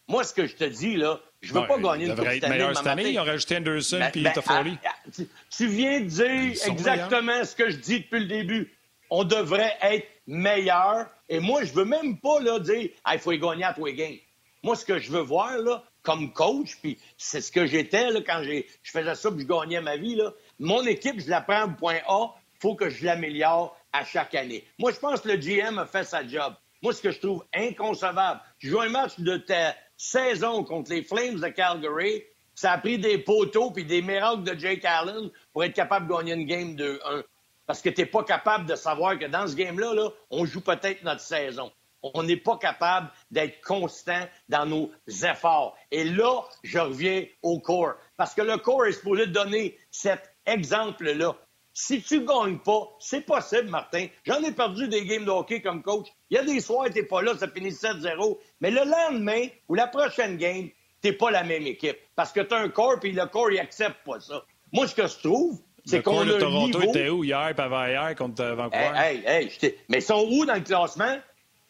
Speaker 4: Moi, ce que je te dis, là, je veux pas gagner une Coupe
Speaker 1: année. cette année. Ils ont rajouté Anderson
Speaker 4: ben,
Speaker 1: puis
Speaker 4: ben,
Speaker 1: Toffoli.
Speaker 4: Ah, ah, tu, viens de dire exactement ce que je dis depuis le début. On devrait être meilleur. Et moi, je veux même pas là, dire il faut y gagner à tous les games. Moi, ce que je veux voir, là, comme coach, puis c'est ce que j'étais quand je faisais ça puis je gagnais ma vie, là, mon équipe, je la prends au point A, faut que je l'améliore à chaque année. Moi, je pense que le GM a fait sa job. Moi, ce que je trouve inconcevable, tu joues un match de ta saison contre les Flames de Calgary, ça a pris des poteaux puis des miracles de Jake Allen pour être capable de gagner une game de 1. Parce que tu n'es pas capable de savoir que dans ce game-là, là, on joue peut-être notre saison. On n'est pas capable d'être constant dans nos efforts. Et là, je reviens au corps. Parce que le corps est supposé donner cet exemple-là. Si tu gagnes pas, c'est possible, Martin. J'en ai perdu des games de hockey comme coach. Il y a des soirs, t'es pas là, ça finit 7-0. Mais le lendemain ou la prochaine game, t'es pas la même équipe. Parce que t'as un corps, puis le corps, il accepte pas ça. Moi, ce que je trouve, c'est qu'on a
Speaker 1: Le
Speaker 4: Toronto
Speaker 1: était où hier, puis avant-hier, contre euh, Vancouver?
Speaker 4: Hey, hey, hey Mais ils sont où dans le classement?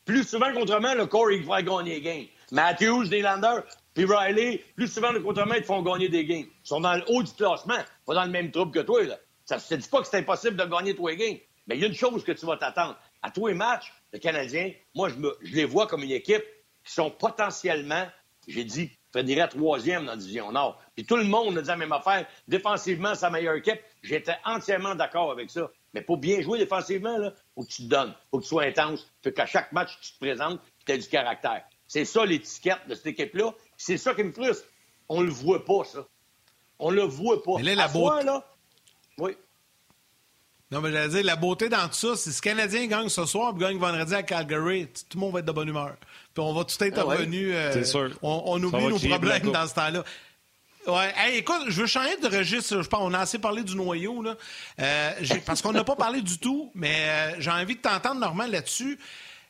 Speaker 4: Plus souvent qu'autrement, le corps, il va gagner les games. Matthews, Nylander, puis Riley, plus souvent qu'autrement, ils font gagner des games. Ils sont dans le haut du classement, pas dans le même trouble que toi, là. Ça ne te dit pas que c'est impossible de gagner tous les games. Mais il y a une chose que tu vas t'attendre. À tous les matchs, les Canadiens, moi, je, me, je les vois comme une équipe qui sont potentiellement, j'ai dit, je dirais troisième dans la division Nord. Puis tout le monde a dit la même affaire. Défensivement, sa meilleure équipe. J'étais entièrement d'accord avec ça. Mais pour bien jouer défensivement, il faut que tu te donnes. faut que tu sois intense. faut qu'à chaque match, tu te présentes tu as du caractère. C'est ça l'étiquette de cette équipe-là. C'est ça qui me frustre. On le voit pas, ça. On le voit pas.
Speaker 2: Mais là, la
Speaker 4: là, oui.
Speaker 2: Non, mais j'allais dire, la beauté dans tout ça, c'est si le Canadien gagne ce soir et gagne vendredi à Calgary, tout le monde va être de bonne humeur. Puis on va tout être ah revenu. Euh,
Speaker 1: sûr.
Speaker 2: On, oublie nos problèmes dans ce temps-là. Ouais. Hey, écoute, je veux changer de registre. Je pense on a assez parlé du noyau, là. Euh, parce qu'on n'a pas parlé du tout, mais euh, j'ai envie de t'entendre, Normand, là-dessus.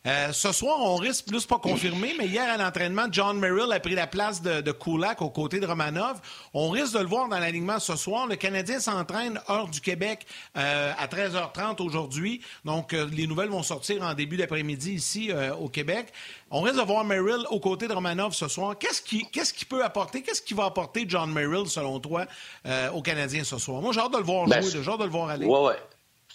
Speaker 2: Euh, ce soir, on risque plus pas confirmé, mais hier à l'entraînement, John Merrill a pris la place de, de Kulak aux côtés de Romanov. On risque de le voir dans l'alignement ce soir. Le Canadien s'entraîne hors du Québec euh, à 13h30 aujourd'hui. Donc, euh, les nouvelles vont sortir en début d'après-midi ici au Québec. On risque de voir Merrill aux côtés de Romanov ce soir. Qu'est-ce qui, qu'est-ce qui peut apporter, qu'est-ce qui va apporter John Merrill, selon toi, aux Canadiens ce soir? Moi, j'ai hâte de le voir
Speaker 4: ben,
Speaker 2: jouer, j'ai hâte de le voir aller.
Speaker 4: Ouais, ouais.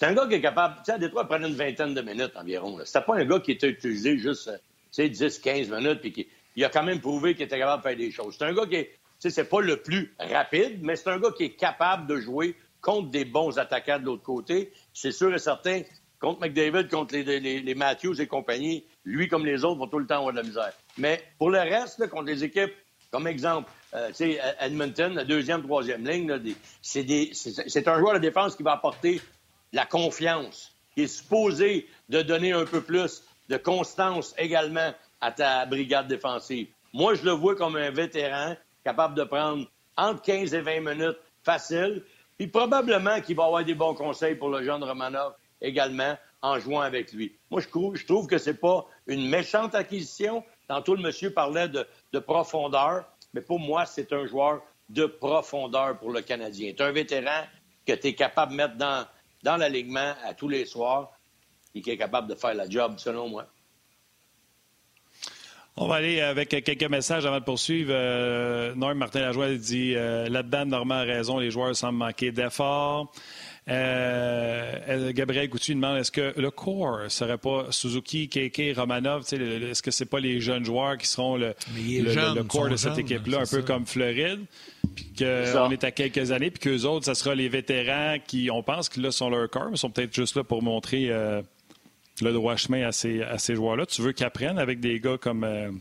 Speaker 4: C'est un gars qui est capable, tu sais, à Détroit, prendre une vingtaine de minutes environ. C'était pas un gars qui était utilisé juste, tu sais, 10, 15 minutes, puis qui, il a quand même prouvé qu'il était capable de faire des choses. C'est un gars qui est, tu sais, c'est pas le plus rapide, mais c'est un gars qui est capable de jouer contre des bons attaquants de l'autre côté. C'est sûr et certain, contre McDavid, contre les, les, Matthews et compagnie, lui comme les autres vont tout le temps avoir de la misère. Mais pour le reste, contre les équipes, comme exemple, euh, Edmonton, la deuxième, troisième ligne, c'est un joueur de défense qui va apporter la confiance, qui est supposé de donner un peu plus de constance également à ta brigade défensive. Moi, je le vois comme un vétéran capable de prendre entre 15 et 20 minutes facile, puis probablement qu'il va avoir des bons conseils pour le jeune Romanov également en jouant avec lui. Moi, je trouve, je trouve que pas une méchante acquisition. Tantôt, le monsieur parlait de, de profondeur, mais pour moi, c'est un joueur de profondeur pour le Canadien. C'est un vétéran que tu es capable de mettre dans, dans l'alignement à tous les soirs et qui est capable de faire la job, selon moi.
Speaker 1: On va aller avec quelques messages avant de poursuivre. Euh, Norm Martin Lajoie dit euh, là-dedans, Normand a raison, les joueurs semblent manquer d'efforts. Euh, Gabriel Coutu demande est-ce que le corps serait pas Suzuki, KK, Romanov? Est-ce que c'est pas les jeunes joueurs qui seront le, le, corps de cette équipe-là, un peu comme Floride Puis qu'on est à quelques années, puis qu'eux autres, ça sera les vétérans qui, on pense que là, sont leur corps, mais sont peut-être juste là pour montrer euh, le droit chemin à ces, à ces joueurs-là. Tu veux qu'ils apprennent avec des gars comme. Euh,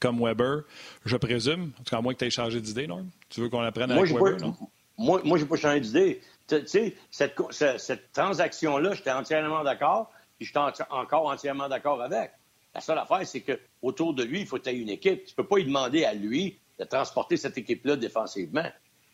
Speaker 1: comme Weber, je présume. En tout cas, à moins que tu aies changé d'idée, Norm. Tu veux qu'on apprenne avec Weber, non?
Speaker 4: Moi, moi je n'ai pas changé d'idée. Tu cette, transaction-là, j'étais entièrement d'accord, puis j'étais encore entièrement d'accord avec. La seule affaire, c'est qu'autour de lui, il faut que aies une équipe. Tu ne peux pas lui demander à lui de transporter cette équipe-là défensivement.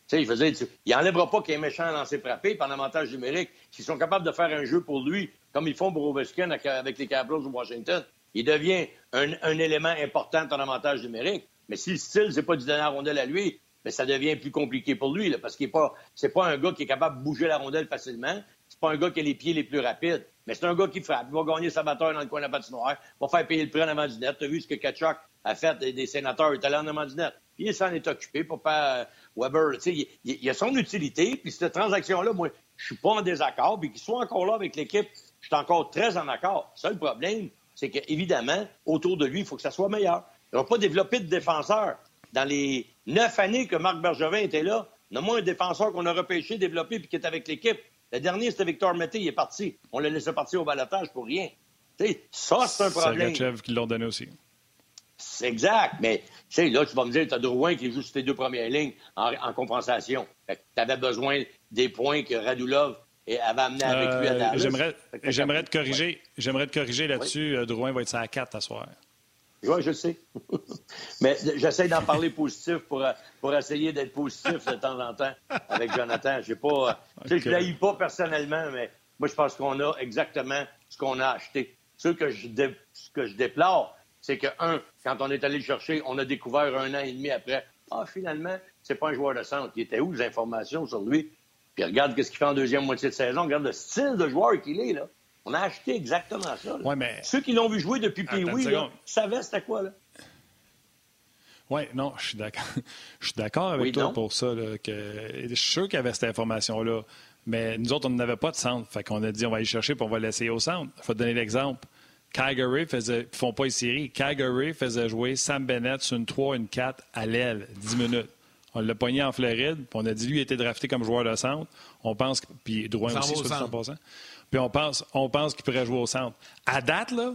Speaker 4: Tu sais, il n'enlèvera pas qu'il est méchant à lancer frappé par l'avantage numérique. S'ils sont capables de faire un jeu pour lui, comme ils font pour Ovechkin avec les Capitals de Washington, il devient un, élément important en avantage numérique. Mais si le style, c'est pas du donner à lui, mais ça devient plus compliqué pour lui, là, parce qu'il n'est pas, c'est pas un gars qui est capable de bouger la rondelle facilement. C'est pas un gars qui a les pieds les plus rapides. Mais c'est un gars qui frappe. Il va gagner sa bataille dans le coin de la patinoire. Il va faire payer le prix en avant du net. Tu as vu ce que Kachuk a fait des, sénateurs. Il est allé en avant du net. Il s'en est occupé pour pas euh, Weber. Il, il, il, a son utilité. Puis cette transaction-là, moi, je suis pas en désaccord. Puis qu'il soit encore là avec l'équipe, je suis encore très en accord. Le problème, c'est qu'évidemment, autour de lui, il faut que ça soit meilleur. Ils n'ont pas développé de défenseur. Dans les neuf années que Marc Bergevin était là, moins un défenseur qu'on a repêché, développé, puis qui est avec l'équipe. Le dernier, c'était Victor Mété, il est parti. On l'a laissé partir au balotage pour rien. ça, c'est un problème.
Speaker 1: C'est qui l'ont donné aussi.
Speaker 4: C'est exact, mais là, tu vas me dire, tu as Drouin qui joue sur tes deux premières lignes en, compensation. Tu avais besoin des points que Radulov et avait amené avec lui à
Speaker 1: euh, J'aimerais, j'aimerais te corriger, j'aimerais te corriger là-dessus. Oui. Drouin va être à 4 à soir.
Speaker 4: Oui, je sais. [LAUGHS] Mais j'essaie d'en parler positif pour, pour essayer d'être positif de temps en temps avec Jonathan. J'ai pas, okay. Je ne pas personnellement, mais moi, je pense qu'on a exactement ce qu'on a acheté. Ce que je, ce que je déplore, c'est que, un, quand on est allé le chercher, on a découvert un an et demi après, ah, finalement, c'est pas un joueur de centre. Il était où les informations sur lui? Puis regarde ce qu'il fait en deuxième moitié de saison. Regarde le style de joueur qu'il est, là. On a acheté exactement ça. mais... Ceux qui l'ont vu jouer depuis Pee-Wee savaient c'était quoi, là.
Speaker 1: Oui, non, je suis d'accord. [LAUGHS] je suis d'accord avec toi pour ça. que... Je suis sûr qu'il y avait cette information-là. Mais nous autres, on n'avait pas de centre. Fait qu'on a dit, on va aller chercher et on va l'essayer au centre. Il faut te donner l'exemple. Calgary faisait, ils font pas une série. Calgary faisait jouer Sam Bennett sur une 3, une 4 à l'aile, 10 minutes. On l'a pogné en Floride, puis on a dit lui il était drafté comme joueur de centre. On pense que, puis Drouin aussi, 100%. Puis on pense, on pense qu'il pourrait jouer au centre. À date, là,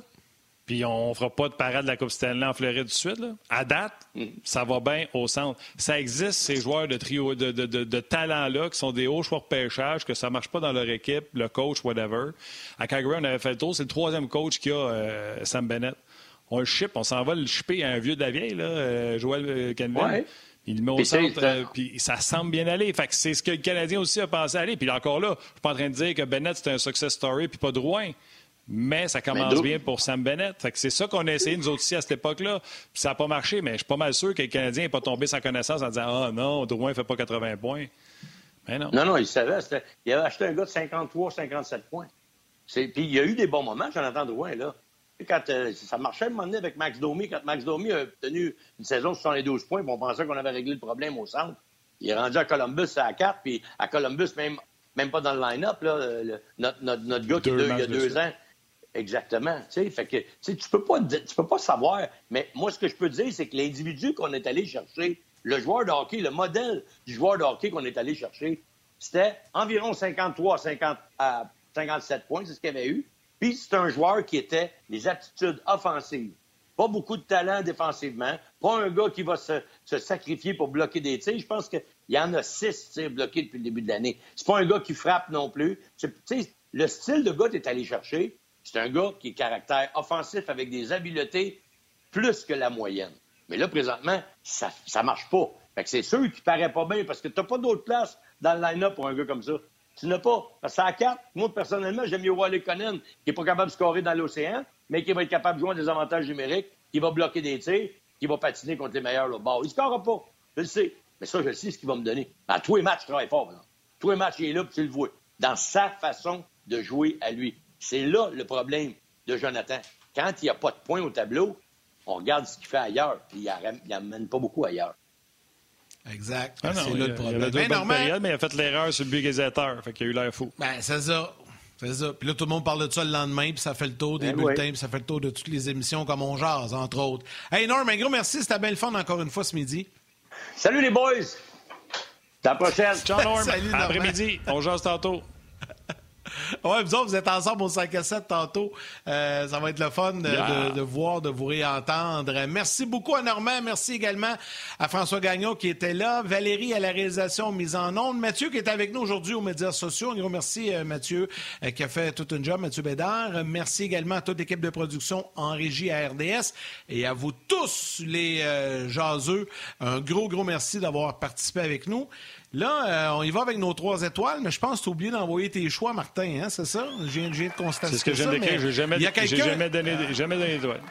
Speaker 1: puis on ne fera pas de parade de la Coupe Stanley en Floride tout de suite. Là. À date, mm. ça va bien au centre. Ça existe, ces joueurs de trio de, de, de, talent-là, qui sont des hauts choix de pêchage, que ça ne marche pas dans leur équipe, le coach, whatever. À Calgary, on avait fait le tour. C'est le troisième coach qui a, euh, Sam Bennett. On le ship, on s'en va le shipper à un vieux de la vieille, là, euh, Joël euh. Il le met au centre, euh, puis ça semble bien aller. Fait que c'est ce que le Canadien aussi a pensé aller. Puis encore là, je suis pas en train de dire que Bennett, c'est un success story, puis pas de Rouen. Mais ça commence bien pour Sam Bennett. Fait que c'est ça qu'on a essayé, nous autres aussi, à cette époque-là. Puis ça n'a pas marché, mais je suis pas mal sûr que le Canadien n'est pas tombé sans connaissance en disant Ah non, Drouin ne fait pas 80 points. Mais non.
Speaker 4: Non, non, il savait. Il avait acheté un gars de 53, 57 points. Puis il y a eu des bons moments, Jonathan Drouin, là. Quand euh, ça marchait à un moment donné avec Max Domi, quand Max Domi a obtenu une saison sur les 12 points, on pensait qu'on avait réglé le problème au centre. Il est rendu à Columbus à 4, puis à Columbus, même, même pas dans le line-up, notre, notre, notre, gars qui il y a deux ans. Exactement. Fait que, tu peux pas, tu peux pas savoir. Mais moi, ce que je peux dire, c'est que l'individu qu'on est allé chercher, le joueur de hockey, le modèle du joueur de hockey qu'on est allé chercher, c'était environ 53 50, à 57 points, c'est ce qu'il avait eu. Puis c'est un joueur qui était des attitudes offensives. Pas beaucoup de talent défensivement. Pas un gars qui va se, sacrifier pour bloquer des tirs. Je pense qu'il y en a six tirs bloqués depuis le début de l'année. C'est pas un gars qui frappe non plus. Le style de gars que tu allé chercher, c'est un gars qui est caractère offensif avec des habiletés plus que la moyenne. Mais là, présentement, ça ne marche pas. c'est sûr qu'il paraît pas bien parce que tu n'as pas d'autre place dans le line-up pour un gars comme ça. Tu n'as pas. Parce que à 4, moi, personnellement, j'aime mieux Wally Conan, qui n'est pas capable de scorer dans l'océan, mais qui va être capable de jouer des avantages numériques, qui va bloquer des tirs, qui va patiner contre les meilleurs là bas. Il ne scorera pas. Je le sais. Mais ça, je sais ce qu'il va me donner. À tous les matchs, je travaille fort. Tous les matchs, il est là, puis tu le vois. Dans sa façon de jouer à lui. C'est là le problème de Jonathan. Quand il n'y a pas de points au tableau, on regarde ce qu'il fait ailleurs, puis il n'amène pas beaucoup ailleurs.
Speaker 2: Exact.
Speaker 1: Ah non,
Speaker 2: c'est
Speaker 1: il,
Speaker 2: là le
Speaker 1: il
Speaker 2: problème. Ben, Normand,
Speaker 1: périodes, mais il a fait l'erreur sur le but. Fait qu'il a eu l'air fou.
Speaker 2: Ben, c'est ça. C'est ça. Puis là, tout le monde parle de ça le lendemain, puis ça fait le tour des
Speaker 4: Ben
Speaker 2: bulletins,
Speaker 4: oui.
Speaker 2: puis ça fait le tour de toutes les émissions comme on jase, entre autres. Hey, Norm, un gros merci. C'était bien le fun encore une fois ce midi.
Speaker 4: Salut les boys! À la prochaine!
Speaker 1: Ciao, Norm. [LAUGHS]
Speaker 2: Salut.
Speaker 1: Après-midi, on jase tantôt.
Speaker 2: Ouais, vous autres, vous êtes ensemble au 5 à 7 tantôt. Euh, ça va être le fun de,
Speaker 1: Yeah.
Speaker 2: de- de voir, de vous réentendre. Merci beaucoup à Normand. Merci également à François Gagnon qui était là. Valérie à la réalisation mise en onde. Mathieu qui est avec nous aujourd'hui aux médias sociaux. Un gros merci, euh, Mathieu, euh, qui a fait tout un job. Mathieu Bédard. Merci également à toute l'équipe de production en régie à RDS. Et à vous tous, les euh, jaseux, un gros, gros merci d'avoir participé avec nous. Là, euh, on y va avec nos trois étoiles, mais je pense que tu as oublié d'envoyer tes choix, Martin, hein, c'est ça? Je viens, je viens de constater
Speaker 1: C'est ce que j'aime d'écrire. J'ai jamais,
Speaker 2: il y a
Speaker 1: j'ai
Speaker 2: quelqu'un...
Speaker 1: jamais donné, jamais donné d'étoile.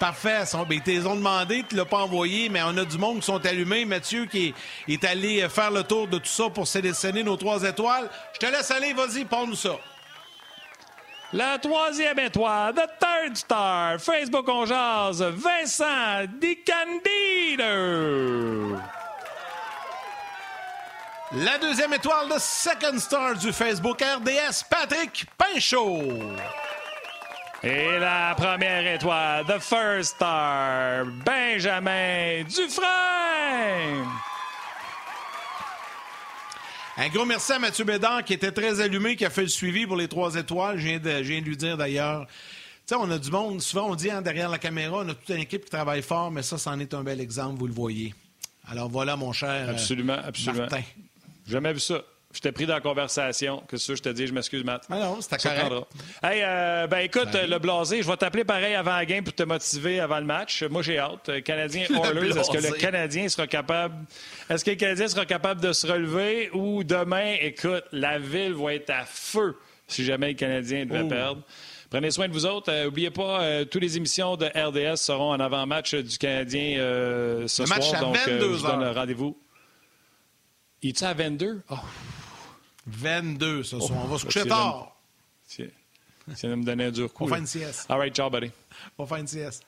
Speaker 2: Parfait. Son- ben, ils te les ont demandé, tu l'as pas envoyé, mais on a du monde qui sont allumés. Mathieu qui est, est allé faire le tour de tout ça pour sélectionner nos trois étoiles. Je te laisse aller, vas-y, parle-nous ça.
Speaker 1: La troisième étoile, The Third Star, Facebook On Jase, Vincent Di Candido.
Speaker 2: La deuxième étoile de Second Star du Facebook RDS, Patrick Pinchot.
Speaker 1: Et la première étoile, The First Star, Benjamin Dufresne.
Speaker 2: Un gros merci à Mathieu Bédard qui était très allumé, qui a fait le suivi pour les trois étoiles. Je viens de, je viens de lui dire d'ailleurs. Tu sais, on a du monde, souvent on dit hein, derrière la caméra, on a toute une équipe qui travaille fort, mais ça, c'en est un bel exemple, vous le voyez. Alors voilà, mon cher euh,
Speaker 1: Absolument, absolument.
Speaker 2: Martin.
Speaker 1: Jamais vu ça. Je t'ai pris dans la conversation. Que ça, je te dis, je m'excuse, Matt.
Speaker 2: Ah non, c'était correct.
Speaker 1: Hey, euh, ben écoute, le blasé, je vais t'appeler pareil avant la game pour te motiver avant le match. Moi, j'ai hâte. Euh, Canadien [LAUGHS] Oilers, est-ce que le. Canadien sera capable est-ce que le Canadien sera capable de se relever ou demain, écoute, la ville va être à feu si jamais le Canadien devait
Speaker 2: Ouh.
Speaker 1: perdre. Prenez soin de vous autres. Euh, Oubliez pas, euh, toutes les émissions de RDS seront en avant-match du Canadien euh, ce
Speaker 2: Le
Speaker 1: soir.
Speaker 2: match à
Speaker 1: donc, euh, je vous
Speaker 2: 22
Speaker 1: donne rendez-vous. Il est à 22? Oh,
Speaker 2: 22 ce soir. On va se coucher
Speaker 1: c'est
Speaker 2: tard.
Speaker 1: c'est de me donner un dur coup.
Speaker 2: On
Speaker 1: là.
Speaker 2: fait une sieste.
Speaker 1: All right, ciao, buddy.
Speaker 2: On va faire une sieste.